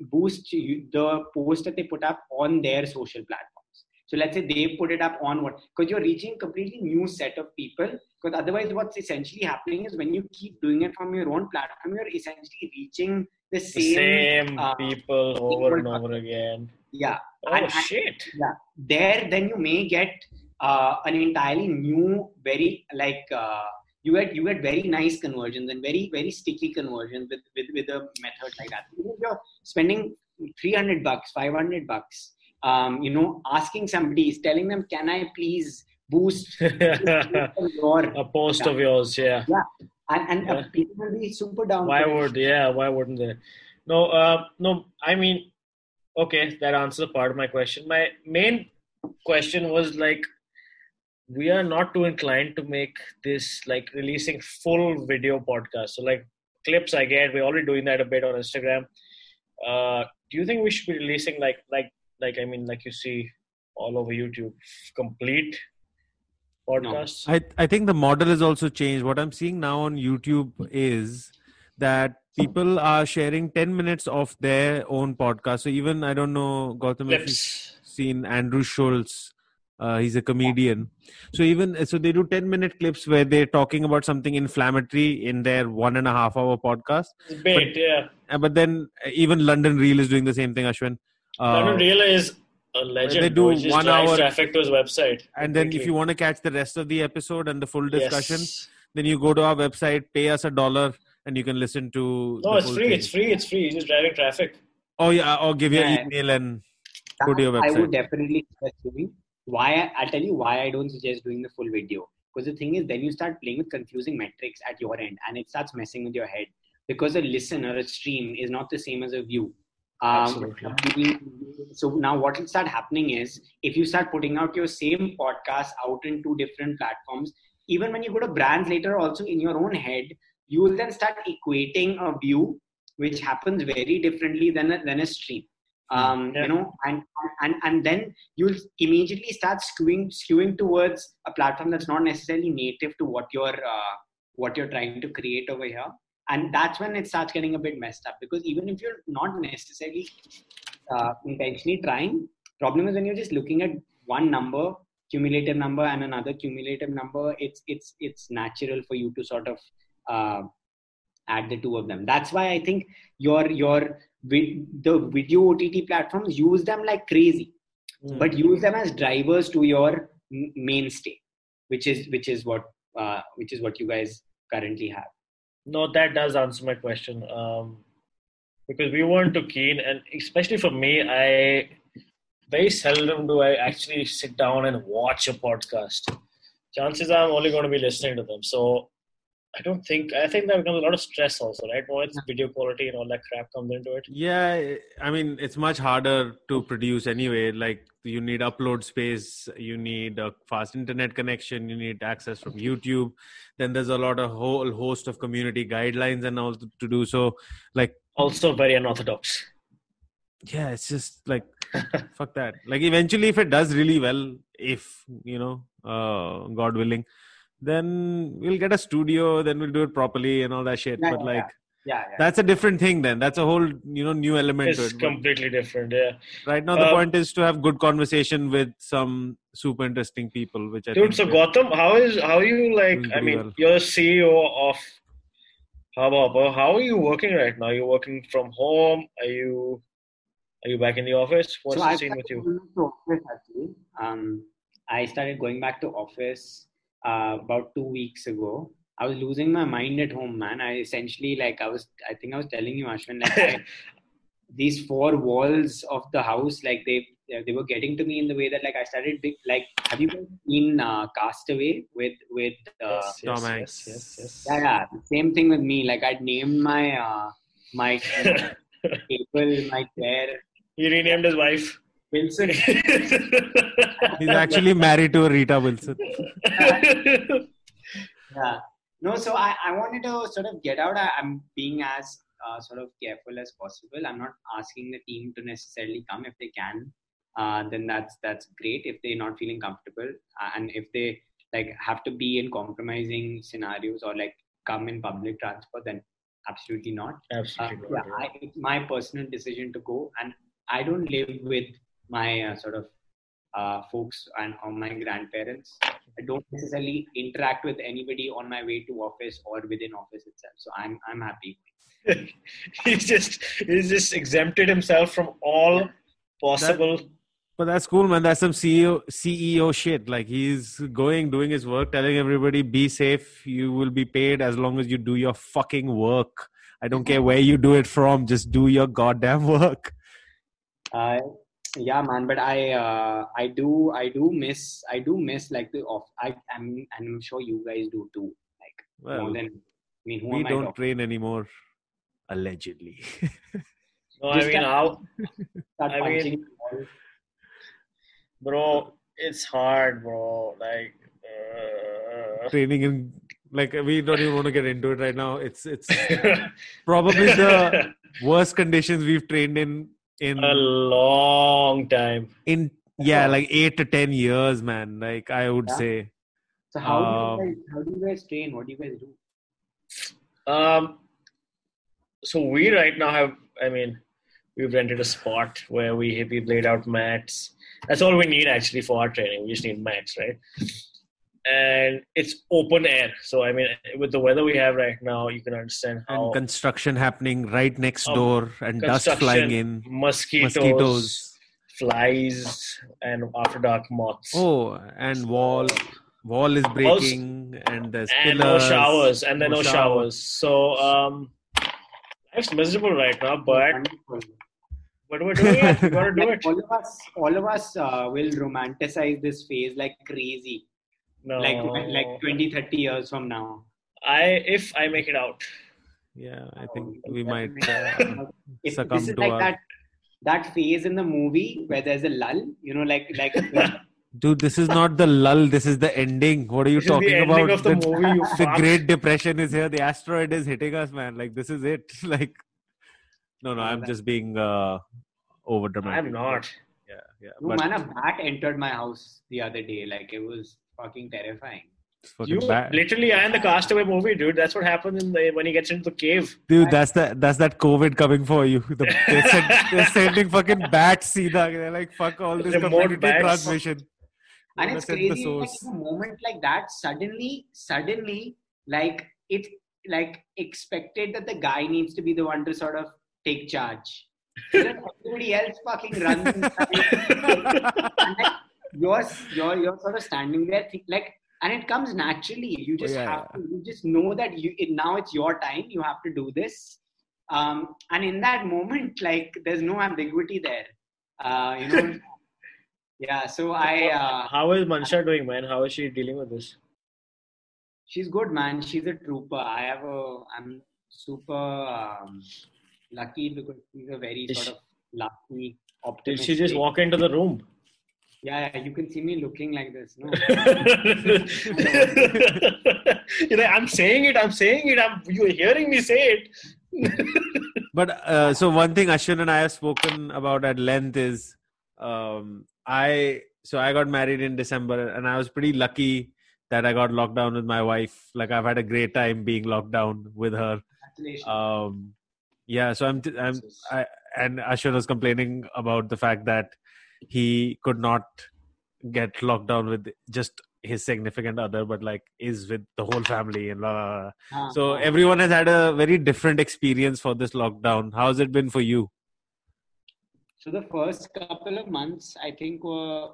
boost the post that they put up on their social platforms. So let's say they put it up on what because you're reaching a completely new set of people. Because otherwise, what's essentially happening is when you keep doing it from your own platform, you're essentially reaching the
the
same.
same
uh,
people over and over again.
Yeah,
Oh
And- and-
shit!
yeah. There, then you may get uh, an entirely new, very like uh, you get you get very nice conversions and very very sticky conversions with with with a method like that. Even if you're spending three hundred bucks, five hundred bucks, um, you know, asking somebody, is telling them, "Can I please boost your?"
A post of yours, yeah.
And, and uh,
Yeah.
people will be super down.
Why would yeah? Why wouldn't they? No, uh, no. I mean, okay, that answers part of my question. My main question was like, we are not too inclined to make this like releasing full video podcast. So like clips, I get. We're already doing that a bit on Instagram. Uh, do you think we should be releasing like like like I mean like you see all over YouTube complete podcasts?
I I think the model has also changed. What I'm seeing now on YouTube is that people are sharing 10 minutes of their own podcast. So even I don't know Gautam if you've seen Andrew Schulz. Uh, he's a comedian. So even so, they do 10 minute clips where they're talking about something inflammatory in their one and a half hour podcast.
It's bait, yeah.
Uh, but then uh, even London real is doing the same thing, Ashwin. Uh,
London Real is a legend.
they do
bro.
one hour
traffic to his website.
and then if you want to catch the rest of the episode and the full discussion,
Yes.
then you go to our website, pay us a dollar, and you can listen to.
No, it's free.
thing.
It's free. It's free. You're just driving traffic.
Oh yeah, or give your
Yeah.
email and go to your
I would definitely suggest doing. Why I- I'll tell you why I don't suggest doing the full video. Because the thing is, then you start playing with confusing metrics at your end, and it starts messing with your head. Because a listen or a stream is not the same as a view. Um, so now what will start happening is if you start putting out your same podcast out in two different platforms, even when you go to brands later, also in your own head, you will then start equating a view, which happens very differently than a, than a stream. Um,
Yeah.
You know, and and and then you'll immediately start skewing skewing towards a platform that's not necessarily native to what you're uh, what you're trying to create over here and that's when it starts getting a bit messed up because even if you're not necessarily uh, intentionally trying problem is when you're just looking at one number cumulative number and another cumulative number it's it's it's natural for you to sort of uh, add the two of them that's why i think your your the video ott platforms use them like crazy
Mm.
but use them as drivers to your mainstay which is which is what uh, which is what you guys currently have
No, that does answer my question. Um, because we weren't too keen, and especially for me, I very seldom do I actually sit down and watch a podcast. Chances are I'm only going to be listening to them. So I don't think I think that becomes a lot of stress also, right? It's video quality and all that crap comes into it.
Yeah, I mean, it's much harder to produce anyway. Like, you need upload space, you need a fast internet connection, you need access from YouTube. Then there's a lot of whole host of community guidelines and all to do. So, like,
Also very unorthodox.
yeah, it's just like, fuck that. Like, eventually, if it does really well, if, you know, uh, God willing, then we'll get a studio, then we'll do it properly and all that shit.
Yeah,
but,
yeah,
like,
yeah yeah
that's a different thing then. That's a whole, you know, new element
It's
to it. But-
completely different. Yeah.
Right now, the
Uh,
point is to have good conversation with some super interesting people, which I
Dude, so
we're-
Gautam, how is how are you like? I mean,
well.
you're CEO of Hubhopper. How are you working right now? Are you working from home? Are you are you back in the office? What's
so
the
I
scene with
started
you?
to office actually. Um, I started going back to office uh, about two weeks ago. I was losing my mind at home, man. I essentially like I was. I think I was telling you, Ashwin, like I, these four walls of the house, like they they were getting to me in the way that like I started big. Like, have you guys seen uh, Castaway with with uh,
Yes,
Tom
yes,
Hanks.
yes, yes,
yeah, yeah, same thing with me. Like I'd named my uh, my table, my chair,
he renamed his wife.
Wilson.
he's actually married to Rita Wilson.
yeah no so i i wanted to sort of get out I, i'm being as uh, sort of careful as possible i'm not asking the team to necessarily come if they can uh, then that's that's great if they're not feeling comfortable uh, and if they like have to be in compromising scenarios or like come in public transport then absolutely not uh,
Absolutely.
yeah,
not,
I, it's my personal decision to go, and I don't live with my uh, sort of uh, folks and or my grandparents. I don't necessarily interact with anybody on my way to office or within office itself. So I'm I'm happy.
he's just he's just exempted himself from all possible.
But that's cool, man. That's some CEO CEO shit. Like he's going, doing his work, telling everybody, "Be safe. You will be paid as long as you do your fucking work. I don't care where you do it from. Just do your goddamn work."
Uh, yeah, man. But I uh, I do I do miss I do miss like the off. I I'm and I'm sure you guys do too. Like
Well,
more than I mean, who
we
am
don't
talking?
train anymore. allegedly.
No, I mean,
that-
how,
Start
I mean-
punching the wall.
bro? It's hard, bro. Like, uh,
Training in like we don't even want to get into it right now. It's it's probably the worst conditions we've trained in in
a long time.
in yeah like eight to ten years, man. Like I would
Yeah.
say.
So how do
Um,
you guys how do you guys train? What do you guys do?
Um, so we right now have, I mean, we've rented a spot where we have. we laid out mats. That's all we need actually for our training. We just need mats, right? And it's open air. So I mean, with the weather we have right now, you can understand
And
how
construction happening right next
Um,
door and dust flying in.
mosquitoes,
Mosquitoes.
flies, and after dark moths.
Oh, and wall wall is breaking and there's
and no showers, and then
no
no,
shower.
showers. So um, life's miserable right now, but
Wonderful.
but we're doing it. We gotta do
Like,
it.
all of us, all of us uh, will romanticize this phase like crazy.
No,
Like like 20, 30 years from now.
I if I make it out.
Yeah, I think
Oh,
we might uh,
If
succumb
this is
to
like
our-
that that phase in the movie where there's a lull, you know, like like
Dude, this is not the lull. This is the ending. What are you
This is the
talking about?
of the movie.
The. Great Depression is here. The asteroid is hitting us, man. Like this is it. Like, no, no, I'm just being uh, over dramatic.
I'm not.
Yeah, yeah.
no
But
man, a bat entered my house the other day. Like it was fucking terrifying.
You
bad.
literally are in the Castaway movie, dude. That's what happens in the, when he gets into the cave.
Dude, that's that. That's that COVID coming for you. The, they're, send, they're sending fucking bats. See that? They're like, fuck all this
Remote
community transmission.
and it's crazy like, in a moment like that suddenly suddenly like it like expected that the guy needs to be the one to sort of take charge everybody else fucking runs and like, you're, you're you're sort of standing there think, like and it comes naturally you just
yeah,
have to you just know that you it, now it's your time you have to do this um and in that moment like there's no ambiguity there uh you know yeah so i uh
How is Mansha doing, man? How is she dealing with this?
She's good, man. She's a trooper. I have a. I'm super um, lucky because she's a very
Is
sort of lucky,
Did she just walk into the room?
Yeah, yeah, you can see me looking like this. No,
you know, I'm saying it. I'm saying it. I'm. You're hearing me say it.
But uh, so one thing Ashwin and I have spoken about at length is um, I so I got married in December and I was pretty lucky that I got locked down with my wife. Like I've had a great time being locked down with her. Um, yeah, so I'm I'm I and Ashwin was complaining about the fact that he could not get locked down with just his significant other, but like is with the whole family and blah, blah, blah.
Ah,
So
ah.
everyone has had a very different experience for this lockdown. How's it been for you?
So the first couple of months, I think, were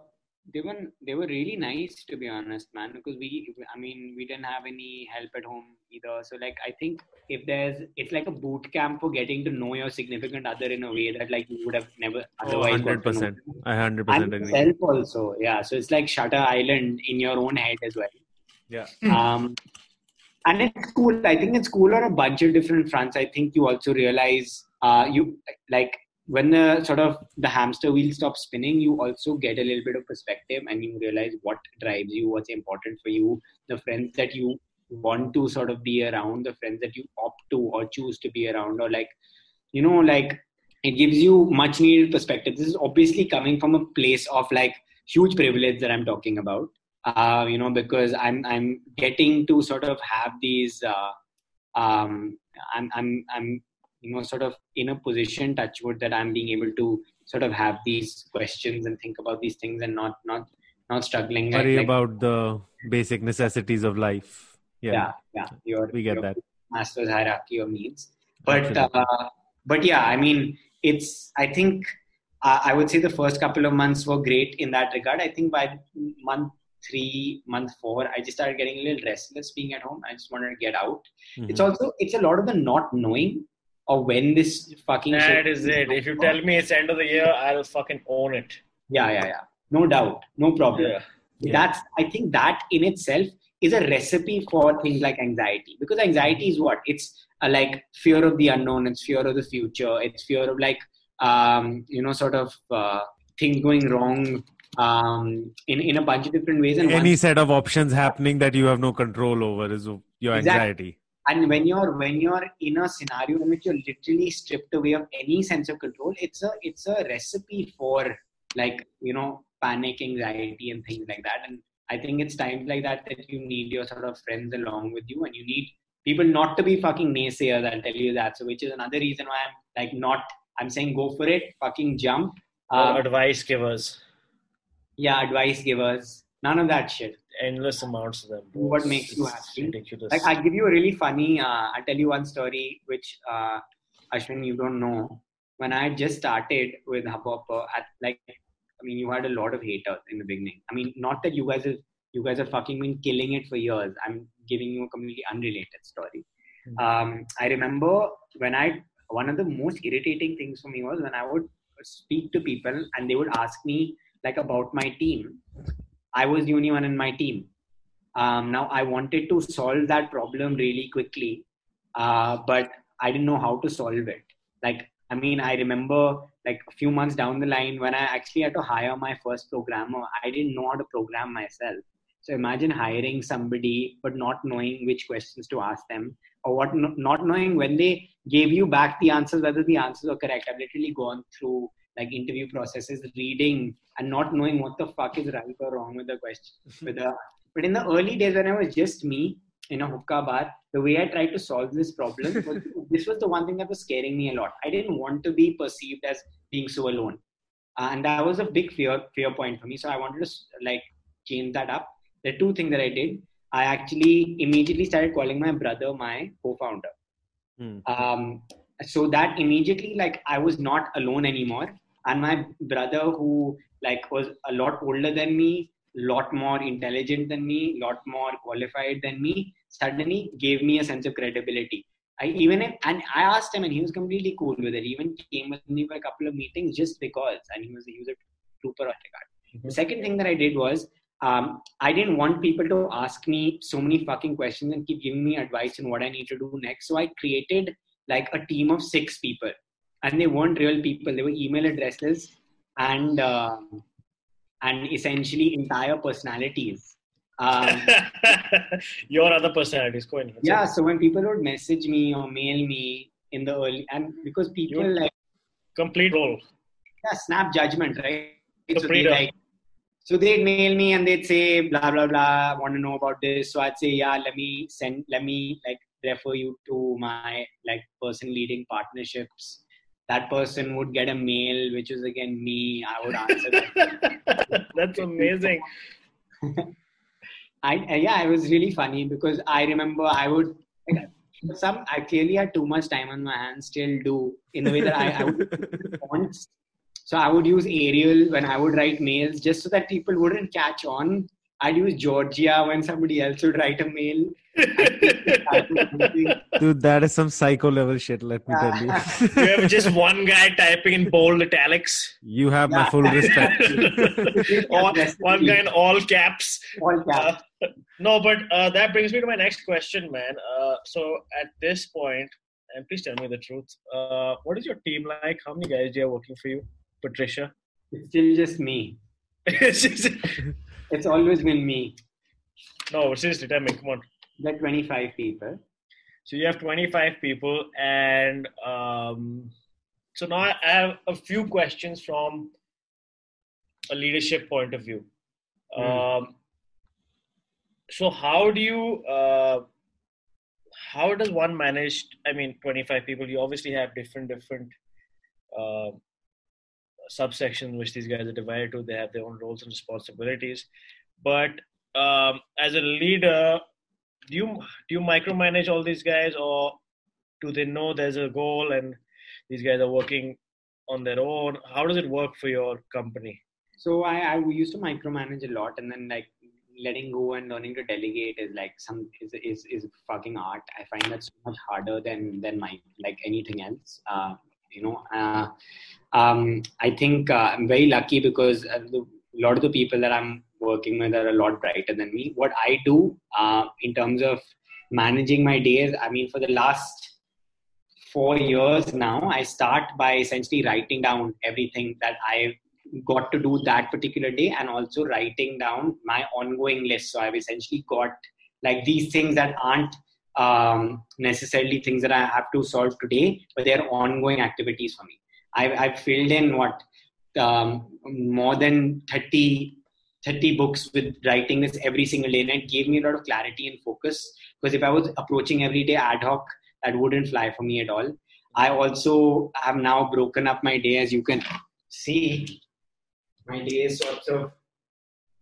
they were they were really nice to be honest, man. Because we, I mean, we didn't have any help at home either. So like, I think if there's, it's like a boot camp for getting to know your significant other in a way that like you would have never otherwise. got
100%. I 100%
And
agree.
yourself also, yeah. So it's like Shutter Island in your own head as well.
Yeah.
Um, and in school, I think in school on a bunch of different fronts, I think you also realize uh, you like when the sort of the hamster wheel stops spinning, you also get a little bit of perspective and you realize what drives you, what's important for you, the friends that you want to sort of be around, the friends that you opt to or choose to be around, or like, you know, like it gives you much needed perspective. This is obviously coming from a place of like huge privilege that I'm talking about. Uh, you know, because I'm I'm getting to sort of have these. Uh, um, I'm I'm I'm you know sort of in a position, touchwood, that I'm being able to sort of have these questions and think about these things and not not not struggling.
Worry
like-
about the basic necessities of life. Yeah.
yeah, yeah. Your,
We get
your
that.
Maslow's hierarchy of needs. But uh, but yeah, I mean, it's. I think uh, I would say the first couple of months were great in that regard. I think by month three, month four, I just started getting a little restless being at home. I just wanted to get out.
Mhm.
It's also it's a lot of the not knowing of when this fucking
That
shit
is it. If you tell me it's end of the year, I'll fucking own it.
Yeah, yeah, yeah. No doubt, no problem.
Yeah.
Yeah.
That's I think that in itself is a recipe for things like anxiety. Because anxiety is what? It's uh, like fear of the unknown it's fear of the future it's fear of like um, you know sort of uh, things going wrong um, in in a bunch of different ways.
And any one, set of options happening that you have no control over is your anxiety.
Exactly. and when you're when you're in a scenario in which you're literally stripped away of any sense of control it's a it's a recipe for like you know panic anxiety and things like that. And I think it's times like that that you need your sort of friends along with you, and you need people not to be fucking naysayers. I'll tell you that. So, which is another reason why I'm like not. I'm saying go for it, fucking jump.
Um, advice givers.
Yeah, advice givers. None of that shit.
Endless amounts of them.
Bro. What makes you happy? Ridiculous. Like I'll give you a really funny. Uh, I'll tell you one story which uh, Ashwin you don't know. When I just started with Hubhopper, at like I mean, you had a lot of haters in the beginning. I mean, not that you guys are you guys are fucking been killing it for years. I'm giving you a completely unrelated story. Mm-hmm. Um, I remember when I one of the most irritating things for me was when I would speak to people and they would ask me like about my team. I was the only one in my team. Um, now I wanted to solve that problem really quickly, uh, but I didn't know how to solve it. Like I mean, I remember like a few months down the line when I actually had to hire my first programmer, I didn't know how to program myself. So imagine hiring somebody but not knowing which questions to ask them or what not knowing when they gave you back the answers whether the answers are correct. I've literally gone through like interview processes, reading and not knowing what the fuck is right or wrong with the question. Mm-hmm. with the, but in the early days when I was just me, in a hookah bar, the way I tried to solve this problem, was, this was the one thing that was scaring me a lot. I didn't want to be perceived as being so alone, uh, and that was a big fear fear point for me. So I wanted to like change that up. The two things that I did, I actually immediately started calling my brother my co-founder. Hmm. Um, so that immediately, like, I was not alone anymore, and my brother, who like was a lot older than me, lot more intelligent than me, lot more qualified than me, suddenly gave me a sense of credibility. I even and I asked him, and he was completely cool with it. He even came with me for a couple of meetings just because, and he was he was a trooper on the Mm-hmm. The second thing that I did was um, I didn't want people to ask me so many fucking questions and keep giving me advice on what I need to do next. So I created like a team of six people, and they weren't real people. They were email addresses and uh, and essentially entire personalities. Um,
Your other personalities, go ahead.
Yeah, so when people would message me or mail me in the early, and because people You're like
complete role.
Yeah, snap judgment, right? So they like, so they'd mail me and they'd say blah blah blah. Want to know about this? So I'd say yeah. Let me send. Let me like refer you to my like person leading partnerships that person would get a mail, which is again me. I would answer
that. That's amazing.
I uh, yeah, it was really funny because I remember I would some I clearly had too much time on my hands, still do in the way that I, I would fonts. So I would use Arial when I would write mails just so that people wouldn't catch on I'd use Georgia when somebody else would write a mail.
Dude, that is some psycho level shit, let me tell you.
you have just one guy typing in bold italics.
You have yeah. my full respect.
all, one guy in all caps.
All caps.
Uh, no, but uh, that brings me to my next question, man. Uh, so at this point, and please tell me the truth, uh, what is your team like? How many guys do you have working for you, Patricia?
It's still just me. It's always been me.
No, seriously, tell me, come on.
Like 25 people.
So you have 25 people, and um, so now I have a few questions from a leadership point of view. Mm. Um, so how do you uh, how does one manage i mean 25 people you obviously have different different uh, subsection which these guys are divided to. They have their own roles and responsibilities. But um, as a leader, do you do you micromanage all these guys, or do they know there's a goal and these guys are working on their own? How does it work for your company?
So I, I used to micromanage a lot, and then like letting go and learning to delegate is like some is is, is fucking art. I find that so much harder than than my like anything else. Uh, you know, uh, um, I think uh, I'm very lucky because a lot of the people that I'm working with are a lot brighter than me. What I do uh, in terms of managing my days, I mean, for the last four years now, I start by essentially writing down everything that I've got to do that particular day and also writing down my ongoing list. So I've essentially got like these things that aren't um, necessarily things that I have to solve today, but they're ongoing activities for me. I've, I've filled in what um, more than 30, 30 books with writing this every single day, and it gave me a lot of clarity and focus. Because if I was approaching every day ad hoc, that wouldn't fly for me at all. I also have now broken up my day, as you can see. My day is sort of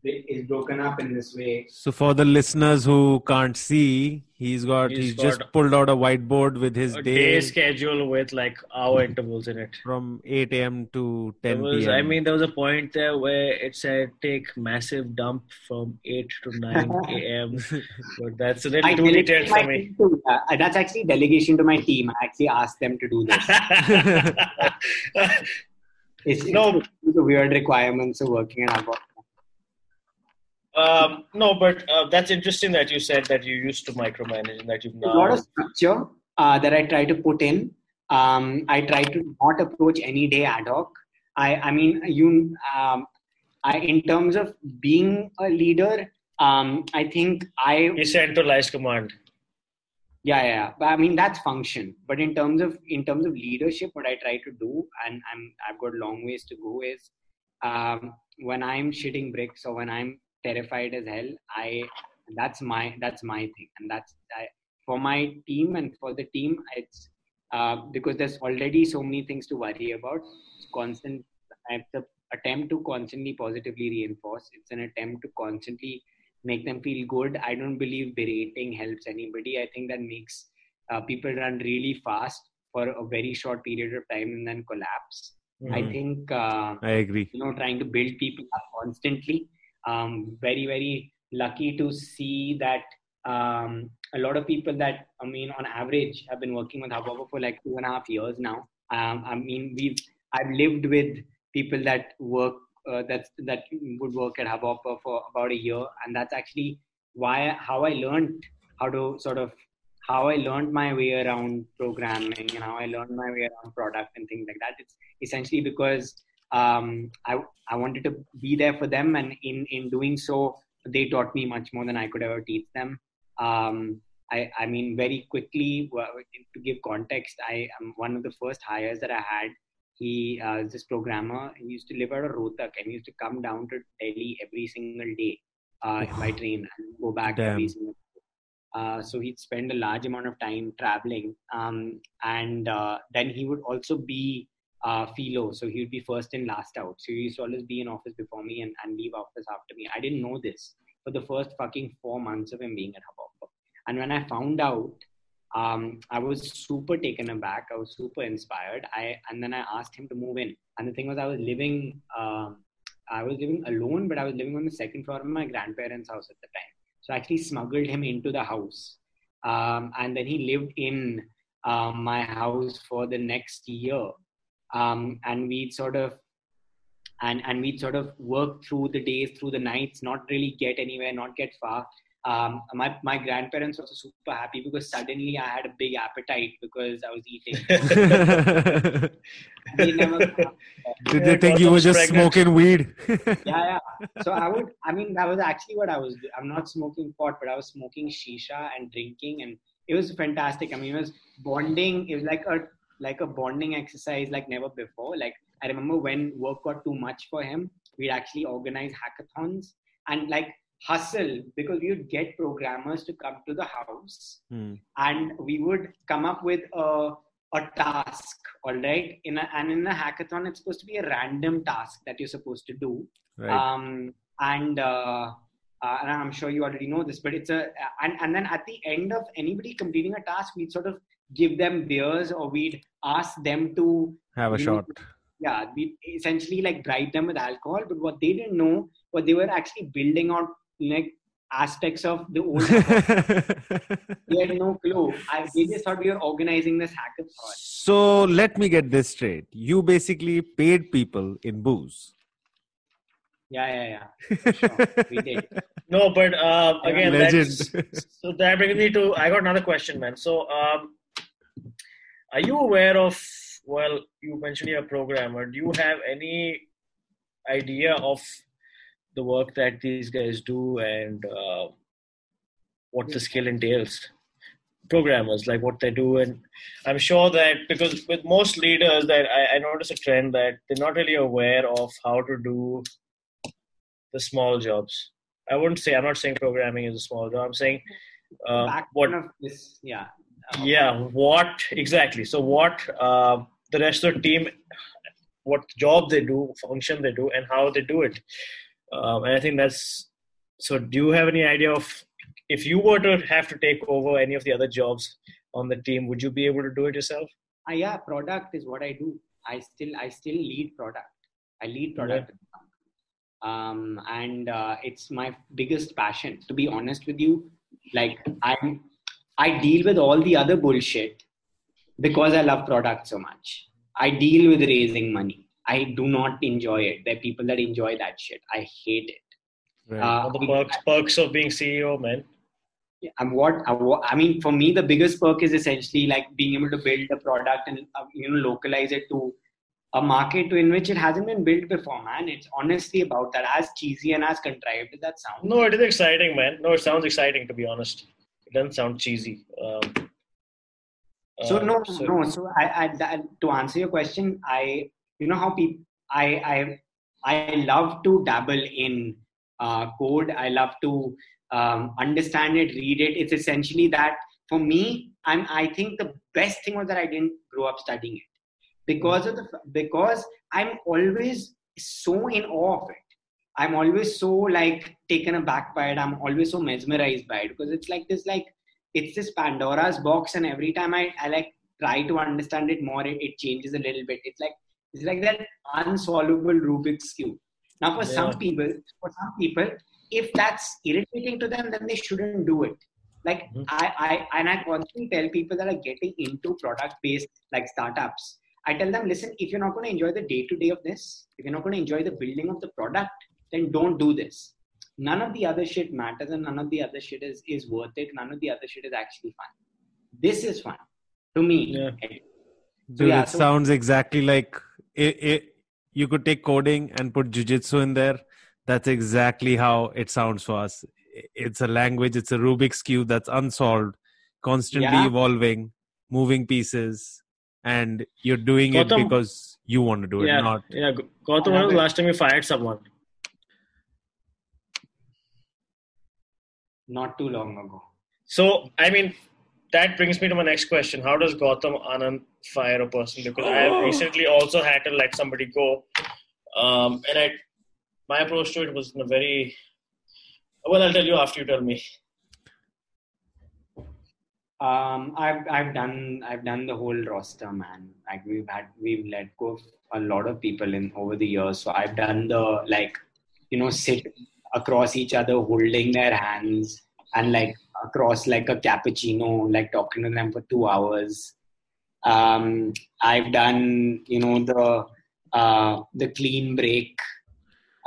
is broken up in this way.
So for the listeners who can't see, he's got he's,
He's
just
got
pulled out a whiteboard with his day,
day schedule with like hour intervals in it.
from 8 a.m. to 10
was,
p.m.
I mean, there was a point there where it said take massive dump from 8 to 9 a.m. but that's a little
I
too
delegate
detailed for me.
to- uh, that's actually delegation to my team. I actually asked them to do this. It's,
No.
it's the weird requirements of working at Hubhopper.
Um, no, but uh, that's interesting that you said that you used to micromanage and that you've
There's a lot of structure uh, that I try to put in. Um, I try to not approach any day ad hoc. I, I mean, you, um, I, in terms of being a leader, um, I think I
He centralized command.
yeah yeah but i mean that's function but in terms of in terms of leadership what i try to do and i'm i've got long ways to go is um, when i'm shitting bricks or when i'm terrified as hell i that's my that's my thing and that's I, for my team and for the team it's uh, because there's already so many things to worry about it's constant I have an attempt to constantly positively reinforce it's an attempt to constantly make them feel good. I don't believe berating helps anybody. I think that makes uh, people run really fast for a very short period of time and then collapse. I
Mhm.
think uh,
I agree.
you know trying to build people up constantly. Um, very very lucky to see that um, a lot of people that I mean on average have been working with Hubhopper for like two and a half years now. Um, I mean we've I've lived with people that work uh, that's that would work at Hubhopper for about a year, and that's actually why how I learned how to sort of how I learned my way around programming and how I learned my way around product and things like that. It's essentially because um, I I wanted to be there for them, and in in doing so, they taught me much more than I could ever teach them. Um, I I mean, very quickly to give context, I am one of the first hires that I had. He uh, is this programmer. He used to live out of Rohtak, and he used to come down to Delhi every single day uh, by train and go back
Damn.
every single. Uh, so he'd spend a large amount of time traveling, um, and uh, then he would also be uh, philo. So he would be first in, last out. So he used to always be in office before me and, and leave office after me. I didn't know this for the first fucking four months of him being at Hubhopper. And when I found out, um, I was super taken aback. I was super inspired. I and then I asked him to move in. And the thing was, I was living, um, I was living alone, but I was living on the second floor of my grandparents' house at the time. So I actually smuggled him into the house, um, and then he lived in um, my house for the next year um, and we'd sort of and and we'd sort of work through the days through the nights not really get anywhere not get far um, my my grandparents were super happy because suddenly I had a big appetite because I was eating.
Did
They never,
they think you were just
pregnant.
smoking weed?
yeah, yeah. So I would, I mean, that was actually what I was. do- I'm not smoking pot, but I was smoking shisha and drinking, and it was fantastic. I mean, it was bonding. It was like a like a bonding exercise like never before. Like I remember when work got too much for him, we'd actually organize hackathons and like hustle because we would get programmers to come to the house
Hmm.
and we would come up with a a task all right in a, and in a hackathon it's supposed to be a random task that you're supposed to do
Right.
um, and uh, uh, and I'm sure you already know this, but it's a and, and then at the end of anybody completing a task, we'd sort of give them beers or we'd ask them to
Have a
you know,
shot.
yeah, we essentially like bribe them with alcohol. But what they didn't know, what they were actually building out like aspects of the old. they had no clue. I, they just thought we were organizing this hackathon.
so let me get this straight. You basically paid people in booze.
Yeah, yeah, yeah. For sure. we did.
No, but um, again,
Legend.
that's, so that brings me to. I got another question, man. So, um, are you aware of? Well, you mentioned you're a programmer. Do you have any idea of the work that these guys do and uh, what the skill entails? Programmers, like what they do, and I'm sure that because with most leaders, that I, I notice a trend that they're not really aware of how to do the small jobs. I wouldn't say I'm not saying programming is a small job. I'm saying uh, what
of this, yeah.
Yeah what exactly so what uh, the rest of the team what job they do function they do and how they do it um, and i think that's so do you have any idea of if you were to have to take over any of the other jobs on the team would you be able to do it yourself
uh, yeah, product is what I do. I still I still lead product. I lead product. Um, and uh, it's my biggest passion. To be honest with you, like I'm, I deal with all the other bullshit because I love product so much. I deal with raising money. I do not enjoy it. There are people that enjoy that shit. I hate it.
Right.
Uh,
All the perks, perks of being ceo man
and what I wa- I mean for me the biggest perk is essentially like being able to build a product and uh, you know localize it to a market in which it hasn't been built before man it's honestly about that as cheesy and as contrived as that sounds
no it is exciting man no it sounds exciting to be honest it doesn't sound cheesy. Um,
so
uh,
no no so I, I that, to answer your question i you know how people i i i love to dabble in uh, code. I love to um, understand it read it. It's essentially that for me i'm i think the best thing was that i didn't grow up studying it. Because of the because i'm always so in awe of it i'm always so like taken aback by it. I'm always so mesmerized by it because it's like this like it's this pandora's box and every time i, I like try to understand it more it, it changes a little bit. It's like it's like that unsolvable rubik's cube. Now for
Yeah.
some people for some people if that's irritating to them then they shouldn't do it. Like
Mhm.
I, I and i constantly tell people that are getting into product based like startups. I tell them listen if you're not going to enjoy the day to day of this if you're not going to enjoy the building of the product then don't do this none of the other shit matters and none of the other shit is, is worth it none of the other shit is actually fun this is fun to me
Yeah.
Dude,
yeah,
it
so-
sounds exactly like it, it, you could take coding and put jujitsu in there. That's exactly how it sounds for us. It's a language, it's a Rubik's Cube that's unsolved, constantly
Yeah.
evolving, moving pieces, and you're doing it because you want to do it,
yeah
not.
yeah Gautam, when was the last time you fired someone
not too long ago
So, I mean, that brings me to my next question. How does Gautam Anand fire a person? Because I have recently also had to let somebody go. Um, and I, my approach to it was in a very, well, I'll tell you after you tell me.
Um, I've I've done I've done the whole roster, man. Like we've had we've let go of a lot of people in over the years. So I've done the like, you know, sit across each other, holding their hands, and like across like a cappuccino, like talking to them for two hours. Um, I've done you know the uh, the clean break.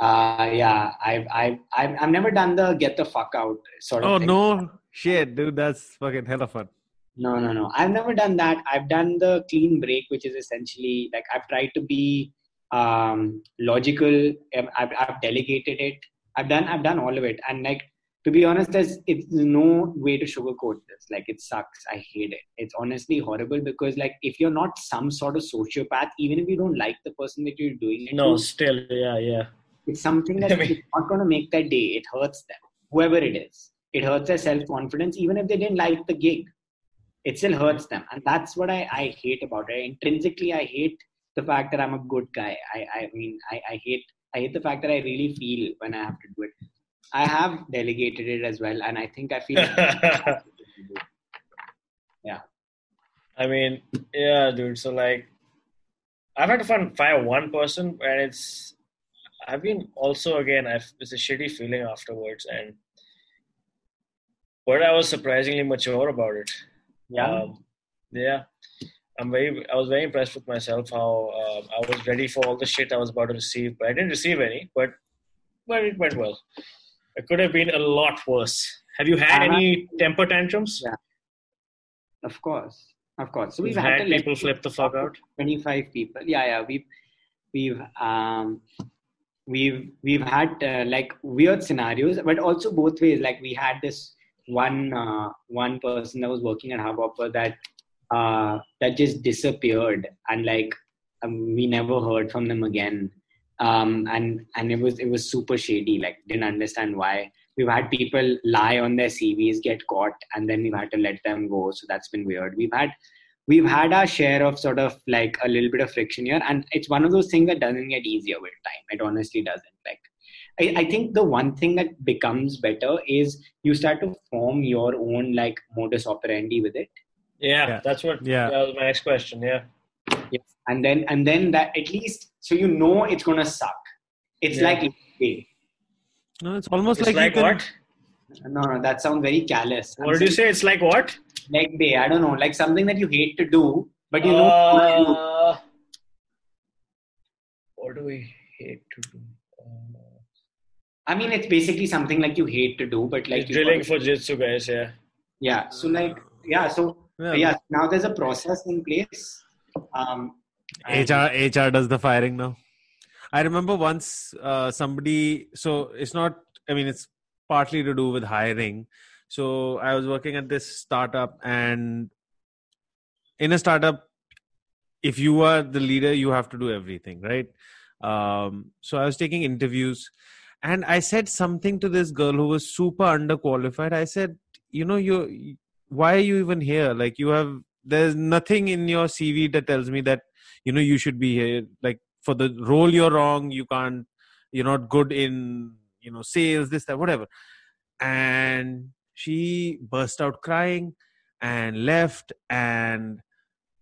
Uh, yeah, I've I've I've I've never done the get the fuck out sort of.
Oh,
thing.
no. Shit, dude, that's fucking hella fun.
No, no, no. I've never done that. I've done the clean break, which is essentially like I've tried to be um, logical. I've, I've delegated it. I've done. I've done all of it. And like to be honest, there's it's no way to sugarcoat this. Like it sucks. I hate it. It's honestly horrible because like if you're not some sort of sociopath, even if you don't like the person that you're doing it
No,
to,
still, yeah, yeah.
it's something that
I mean-
it's not going to make their day. It hurts them, whoever it is. It hurts their self confidence, even if they didn't like the gig. It still hurts them, and that's what I, I hate about it. Intrinsically, I hate the fact that I'm a good guy. I, I mean, I, I hate I hate the fact that I really feel when I have to do it. I have delegated it as well, and I think I feel. Yeah.
I mean, yeah, dude. So like, I've had to find fire one person, and it's. I've been also again. I've, it's a shitty feeling afterwards, and but I was surprisingly mature about it.
yeah,
Um, yeah. I'm very. I was very impressed with myself. How um, I was ready for all the shit I was about to receive, but I didn't receive any. But but it went well. It could have been a lot worse. Have you had
Uh-huh.
any temper tantrums?
Yeah. Of course, of course. So
We've
we've
had
had
people flip the fuck out.
25 people yeah yeah we've we've um we've we've had uh, like weird scenarios but also both ways like we had this one uh, one person that was working at hubhopper that uh that just disappeared and like um, we never heard from them again. Um and and it was it was super shady like didn't understand why. We've had people lie on their cvs get caught and then we've had to let them go. So that's been weird. We've had we've had our share of sort of like a little bit of friction here. And it's one of those things that doesn't get easier with time. It honestly doesn't. Like I, I think the one thing that becomes better is you start to form your own like modus operandi with it
Yeah,
Yeah.
that's what.
Yeah.
That was my next question. Yeah.
and then and then that at least so you know it's gonna suck it's
Yeah.
like hey,
No, it's almost
It's
like,
like,
you can,
what?
no no that sounds very callous
What did you say? It's like what?
like bay i don't know like something that you hate to do but you know what do.
Uh, what do we hate to do? Uh,
i mean it's basically something like you hate to do but like you
drilling for jitsu, guys. Yeah.
yeah so like yeah so
yeah,
yeah now there's a process in place um and-
HR HR does the firing now. I remember once uh, somebody. So it's not. I mean, it's partly to do with hiring. So I was working at this startup, and in a startup, if you are the leader, you have to do everything, right? Um, so I was taking interviews, and I said something to this girl who was super underqualified. I said, you know, you why are you even here? Like you have there's nothing in your CV that tells me that you know you should be here. Like for the role you're wrong, you can't. You're not good in you know sales, this that whatever. And she burst out crying and left and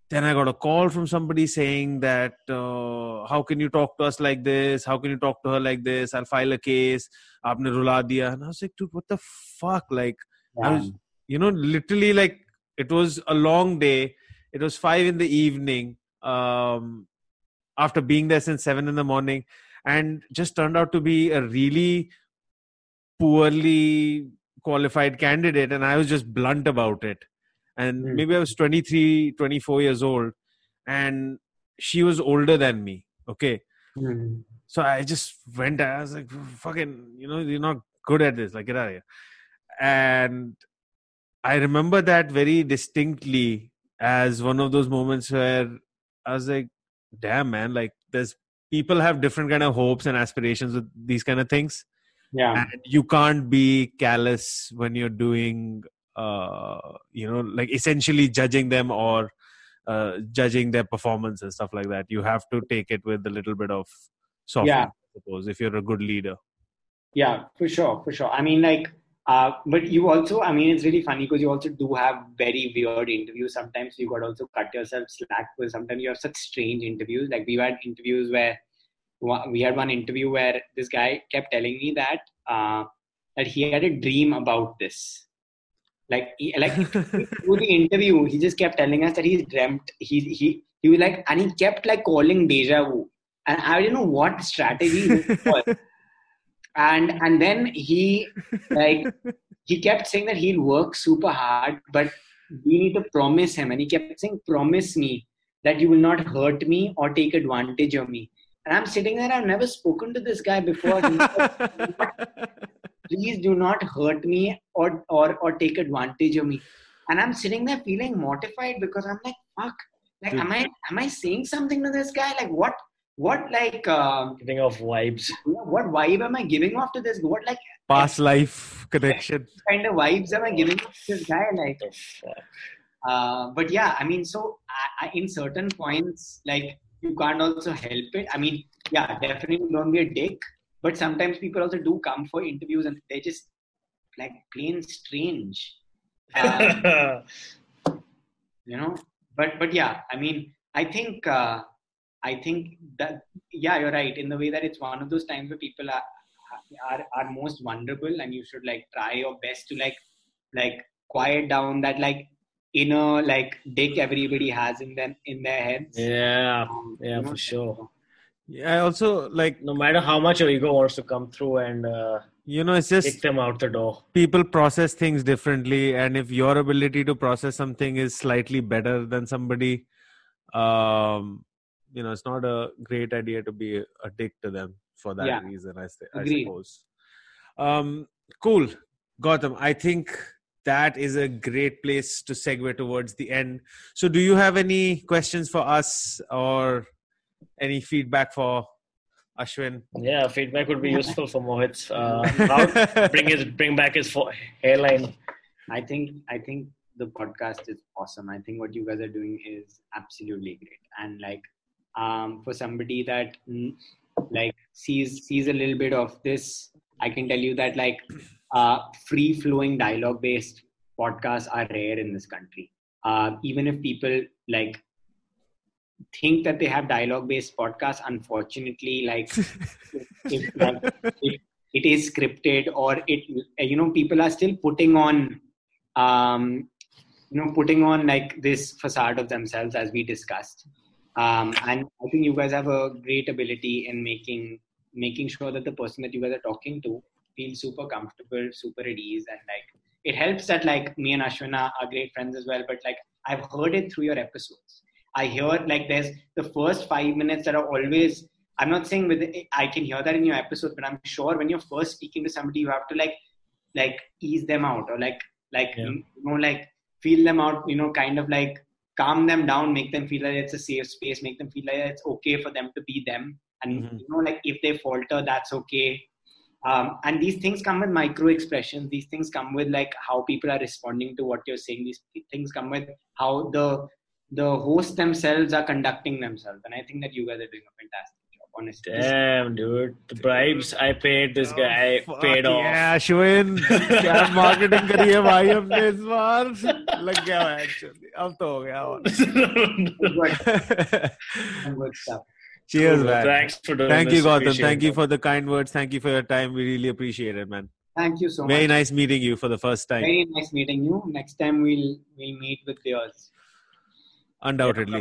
then i got a call from somebody saying that uh, how can you talk to us like this how can you talk to her like this i'll file a case aapne rula diya and i was like dude what the fuck like I was, you know, literally like it was a long day. It was five in the evening um, after being there since seven in the morning, and just turned out to be a really poorly qualified candidate. And I was just blunt about it. And
Hmm.
maybe I was 23, 24 years old, and she was older than me. Okay.
Hmm.
So I just went. I was like, "Fucking, you know, you're not good at this. Like, get out of here." And I remember that very distinctly as one of those moments where I was like, "Damn, man! Like, there's people have different kind of hopes and aspirations with these kind of things,
yeah
and you can't be callous when you're doing, uh, you know, like essentially judging them or." Uh, judging their performance and stuff like that, you have to take it with a little bit of softness,
Yeah.
I suppose, if you're a good leader.
Yeah, for sure, for sure. I mean, like, uh, but you also, I mean, it's really funny because you also do have very weird interviews. Sometimes you got also cut yourself slack because sometimes you have such strange interviews. Like we had interviews where we had one interview where this guy kept telling me that uh, that he had a dream about this. Like, he, like through the interview, he just kept telling us that he's dreamt. He he he was like, and he kept like calling deja vu, and I didn't know what strategy this was and and then he like he kept saying that he'll work super hard but we need to promise him. And he kept saying promise me that you will not hurt me or take advantage of me. And i'm sitting there i've never spoken to this guy before. Please do not hurt me or or or take advantage of me. And i'm sitting there feeling mortified because i'm like fuck. Like am i am i saying something to this guy? Like what what like um
Giving off vibes.
what vibe am I giving off to this? What like
Past life connection.
kind of vibes am I giving off to this guy? Like,
The fuck.
uh, but yeah, I mean, so I, I, in certain points, like you can't also help it. I mean, yeah, definitely don't be a dick. But sometimes people also do come for interviews and they're just like plain strange, um, you know. But but yeah, I mean, I think uh, I think that yeah, you're right in the way that it's one of those times where people are are are most vulnerable, and you should like try your best to like like quiet down that like inner like dick everybody has in them in their heads.
yeah,
Um,
yeah,
you know,
for sure.
Yeah, I also like
No matter how much your ego wants to come through and uh,
you know it's
kick
just
them out the door.
people process things differently and if your ability to process something is slightly better than somebody um you know it's not a great idea to be a dick to them for that
Yeah.
reason i, th- I suppose um cool Gautam, i think that is a great place to segue towards the end so do you have any questions for us or any feedback for ashwin
Yeah, feedback would be useful for Mohit. Uh, bring his bring back his fo- hairline.
I think I think the podcast is awesome. I think what you guys are doing is absolutely great. And like um, for somebody that mm, like sees sees a little bit of this, I can tell you that like uh, free flowing dialogue based podcasts are rare in this country. Uh, even if people like think that they have dialogue based podcasts, unfortunately, like if, like, it, it is scripted or it you know people are still putting on um you know putting on like this facade of themselves as we discussed um and i think you guys have a great ability in making making sure that the person that you guys are talking to feels super comfortable super at ease. And like it helps that like me and ashwina are great friends as well. But like i've heard it through your episodes. I hear like there's the first five minutes that are always I'm not saying with I can hear that in your episode, but I'm sure when you're first speaking to somebody, you have to like like ease them out or like like
Yeah.
you know like feel them out, you know, kind of like calm them down, make them feel like it's a safe space, make them feel like it's okay for them to be them, and
Mhm.
you know like if they falter, that's okay. Um, and these things come with micro expressions. These things come with like how people are responding to what you're saying. These things come with how the the hosts themselves are conducting themselves, and I think that you guys are doing a fantastic Honestly,
Damn, dude, the bribes I paid this guy
Fuck
paid off.
yeah, Ashwin क्या marketing करी है भाई हमने इस बार लग गया है actually अब तो हो गया और
good, good stuff.
cheers man
Thanks for doing
thank you
this.
Gautam
Appreciate
thank you
it.
for the kind words thank you for your time we really appreciate it man
Thank you so
very
much.
nice meeting you for the first time
Very nice meeting you. Next time we'll we'll meet with yours.
undoubtedly